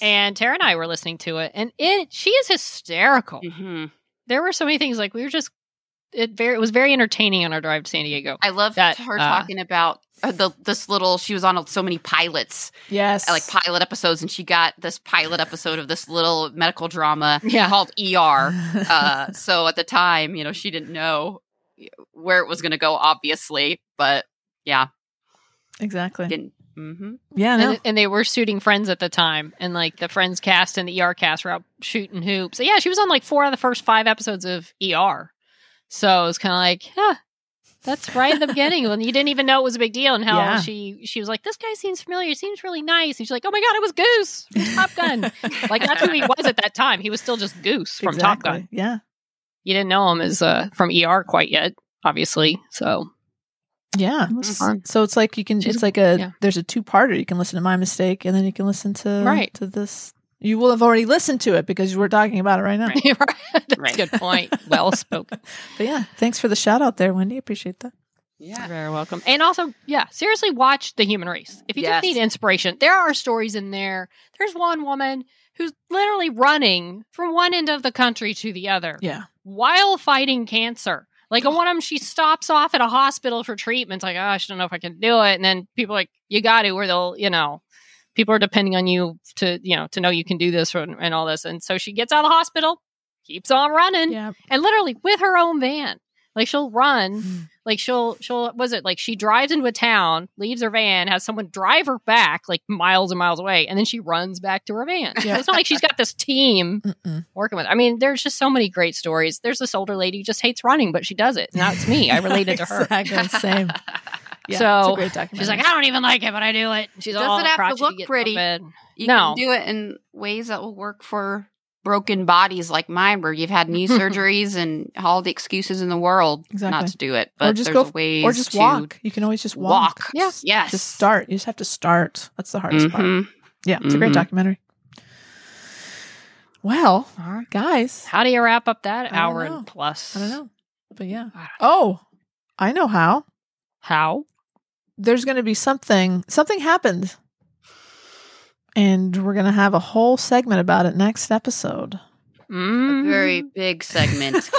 and Tara and I were listening to it, and it she is hysterical. hmm There were so many things like we were just it very it was very entertaining on our drive to San Diego. I love That, her uh, talking about uh, the this little. She was on so many pilots, yes, uh, like pilot episodes, and she got this pilot episode of this little medical drama Yeah. called ER. *laughs* Uh, so at the time, you know, she didn't know where it was going to go, obviously, but yeah, exactly. didn't. hmm Yeah, no. And, and they were shooting Friends at the time, and like the Friends cast and the ER cast were out shooting hoops. So yeah, she was on like four of the first five episodes of ER. So it was kind of like, huh, that's right at the beginning when you didn't even know it was a big deal, and how Yeah. she she was like, this guy seems familiar, he seems really nice. And she's like, oh my god, it was Goose from Top Gun. *laughs* like that's who he was at that time. He was still just Goose from Top. Gun. Yeah, You didn't know him as uh, from ER quite yet, obviously. So yeah. it was mm-hmm. fun. So it's like you can. She's- It's like a. yeah. There's a two parter. You can listen to my mistake, and then you can listen to Right. to this. You will have already listened to it because we're talking about it right now. Right. *laughs* That's Right. good point. Well *laughs* spoken. But yeah, thanks for the shout out there, Wendy. Appreciate that. Yeah. You're very welcome. And also, yeah, seriously, watch The Human Race. If you Yes. just need inspiration, there are stories in there. There's one woman who's literally running from one end of the country to the other Yeah, while fighting cancer. Like on one of them, she stops off at a hospital for treatment. It's like, oh, I don't know if I can do it. And then people are like, you got to, or they'll, you know, people are depending on you to, you know, to know you can do this and, and all this. And so she gets out of the hospital, keeps on running, yeah. and literally with her own van. Like she'll run, Mm. Like she'll she'll was it like she drives into a town, leaves her van, has someone drive her back like miles and miles away, and then she runs back to her van. So it's not like she's got this team Mm-mm. working with. I mean, there's just so many great stories. There's this older lady who just hates running, but she does it. Now it's me. I related to her. exactly same. *laughs* Yeah, So, it's a great documentary. She's like, I don't even like it, but I do it. She's Doesn't all have to look pretty. out of bed. You No. can do it in ways that will work for broken bodies like mine, where you've had knee *laughs* surgeries and all the excuses in the world Exactly. not to do it. But or just there's go, ways or just walk. You can always just walk. walk. Yeah. Yes. Just start. You just have to start. That's the hardest part. Mhm. Yeah, it's a great Mhm. documentary. Well, All right. guys, How do you wrap up that I hour and plus? I don't know, but yeah. I Oh, I know how. How? There's going to be something. Something happened, and we're going to have a whole segment about it next episode. A Mm. very big segment.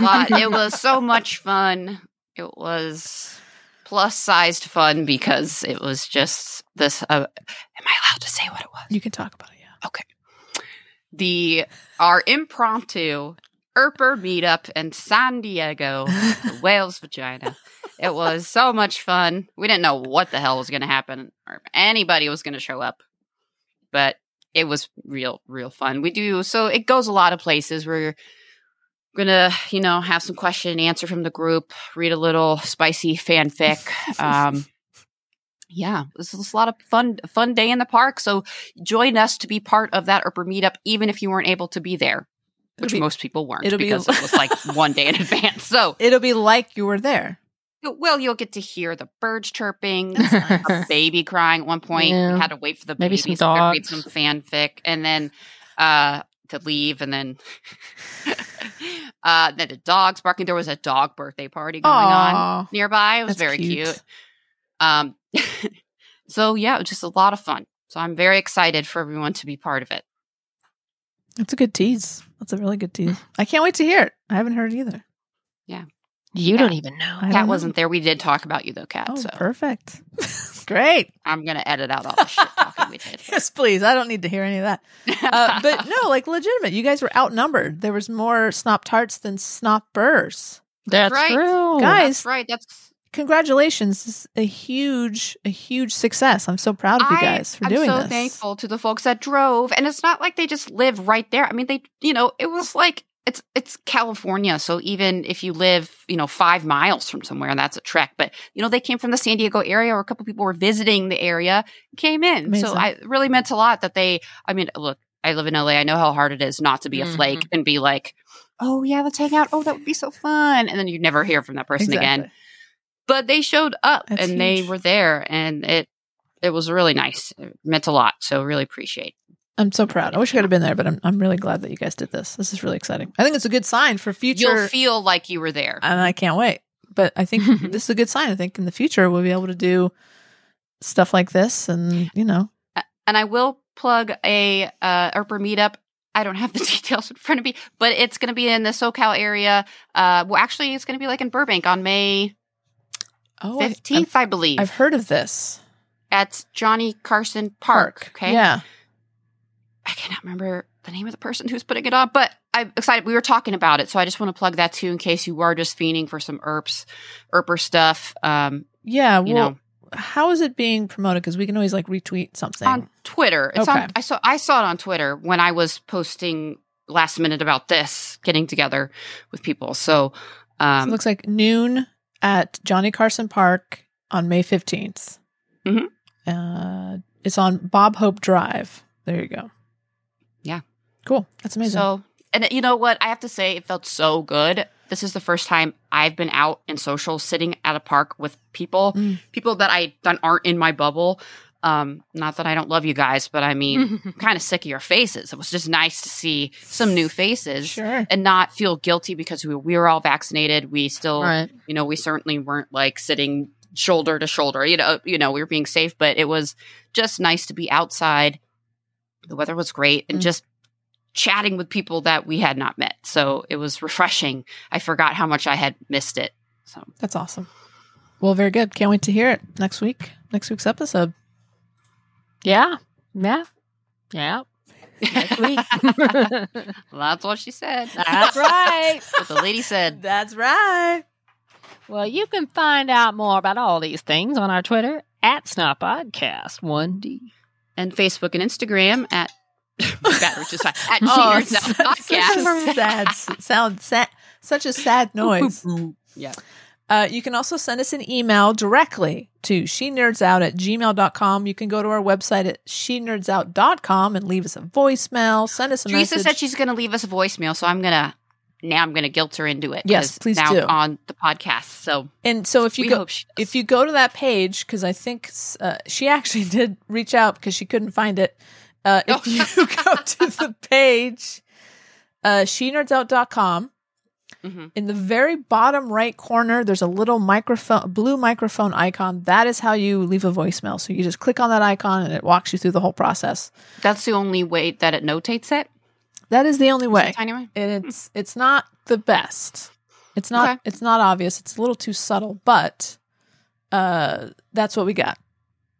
Lot. It was so much fun. It was plus sized fun because it was just this. Uh, am I allowed to say what it was? You can talk about it. Yeah. Okay. The our impromptu Earper meetup in San Diego, the *laughs* whale's vagina. It was so much fun. We didn't know what the hell was going to happen or anybody was going to show up, but it was real, real fun. We do so it goes a lot of places. We're gonna, you know, have some question and answer from the group, read a little spicy fanfic. Um, *laughs* yeah, this was a lot of fun, fun day in the park. So join us to be part of that Earper meetup, even if you weren't able to be there, which be- most people weren't it'll be- because it was like one day in *laughs* advance. So, It'll be like you were there. Well, you'll get to hear the birds chirping, a baby crying at one point. Yeah. We had to wait for the Maybe some to read some fanfic, and then uh, to leave, and then *laughs* uh, then the dogs barking. There was a dog birthday party going on nearby. It was That's very cute. cute. Um, *laughs* so yeah, it was just a lot of fun. So I'm very excited for everyone to be part of it. That's a good tease. That's a really good tease. *laughs* I can't wait to hear it. I haven't heard it either. You don't even know. I Kat wasn't there. We did talk about you though, Kat. Oh, so perfect. *laughs* Great. I'm gonna edit out all the shit talking we did. *laughs* Yes, please. I don't need to hear any of that. Uh, *laughs* but no, like legitimate. You guys were outnumbered. There was more snop tarts than snop burrs. That's right. true. Guys, That's right. That's Congratulations. This is a huge, a huge success. I'm so proud of you guys for I'm doing so this. thankful to the folks that drove, and it's not like they just live right there. I mean, they, you know, it was like it's it's California, so even if you live, you know, five miles from somewhere, and that's a trek. But you know, they came from the San Diego area, or a couple people were visiting the area, came in. Amazing. So I it really meant a lot that they. I mean, look, I live in LA. I know how hard it is not to be a flake Mm-hmm. and be like, oh yeah, let's hang out. Oh, that would be so fun, and then you never hear from that person again. But they showed up That's and they were there, and it it was really nice. It meant a lot. So really appreciate. I'm so proud. I wish I could have been there, but I'm, I'm really glad that you guys did this. This is really exciting. I think it's a good sign for future. You'll feel like you were there. and I can't wait. But I think *laughs* this is a good sign. I think in the future we'll be able to do stuff like this, and you know, And I will plug a uh, Earper meetup. I don't have the *laughs* details in front of me, but it's going to be in the SoCal area. Uh, well, actually, it's going to be like in Burbank on May oh, I've- fifteenth, I believe, I've, I've heard of this at Johnny Carson Park. Okay, yeah, I cannot remember the name of the person who's putting it on, but I'm excited. We were talking about it, so I just want to plug that too in case you are just fiending for some Earps, Earper stuff. Um, yeah. you well, know, how is it being promoted? Because we can always like retweet something. on Twitter. It's Okay. on, I saw I saw it on Twitter when I was posting last minute about this getting together with people. So, So um, it looks like noon at Johnny Carson Park on May 15th. Mhm. Uh, it's on Bob Hope Drive. There you go. Yeah. Cool. That's amazing. so and you know what? I have to say, it felt so good. This is the first time I've been out in social, sitting at a park with people, Mm. people that I that aren't in my bubble. Um, not that I don't love you guys, but I mean, I'm kind of sick of your faces. It was just nice to see some new faces. sure. And not feel guilty because we, we were all vaccinated. We still right. you know, we certainly weren't like sitting shoulder to shoulder. You know, you know, we were being safe, but it was just nice to be outside. The weather was great and Mm. just chatting with people that we had not met. So it was refreshing. I forgot how much I had missed it. So That's awesome. Well, very good. Can't wait to hear it next week. Next week's episode. Yeah. Yeah. Yeah. Next week. *laughs* *laughs* that's what she said. That's right. what the lady said. *laughs* That's right. Well, you can find out more about all these things on our Twitter at Snot Podcast 1D. And Facebook and Instagram at *laughs* battery just fine. At Oh, Now such a Podcast. sad sound. Sad, such a sad *laughs* noise. Yeah. Uh, you can also send us an email directly to she nerds out at gmail.com. You can go to our website at she nerds out.com and leave us a voicemail. Send us a Teresa message. said she's going to leave us a voicemail, so I'm going to now I'm going to guilt her into it. Yes, please now do. on the podcast. So and so if you go, hope she does. if you go to that page, because I think uh, she actually *laughs* did reach out because she couldn't find it. Uh, if Oh. you *laughs* go to the page, uh, shenerdsOut.com, Mhm. in the very bottom right corner, there's a little microphone, blue microphone icon. That is how you leave a voicemail. So you just click on that icon and it walks you through the whole process. that's the only way that it notates it. That is the only way. Tiny way. And it's it's not the best. It's not Okay. it's not obvious. It's a little too subtle, but uh that's what we got.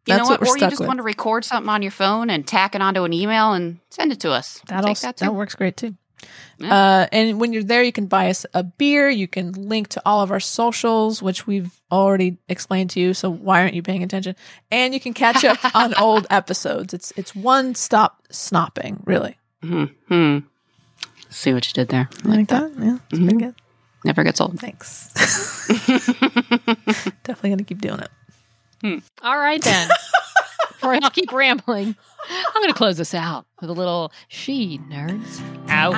You That's know what? we're Or you just with. want to record something on your phone and tack it onto an email and send it to us. That Take also that that, works great too. Yeah. Uh, and when you're there, you can buy us a beer. You can link to all of our socials, which we've already explained to you. So why aren't you paying attention? And you can catch up *laughs* on old episodes. It's it's one stop snopping, really. Hmm. hmm. See what you did there. I Like like that? that. Yeah, it's pretty Mhm. good. Never gets old. Thanks. *laughs* *laughs* Definitely gonna keep doing it. All right then. *laughs* Before I keep rambling, I'm going to close this out with a little she nerds out.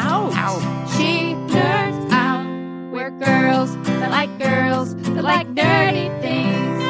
She nerds out. We're girls that like girls that like dirty things.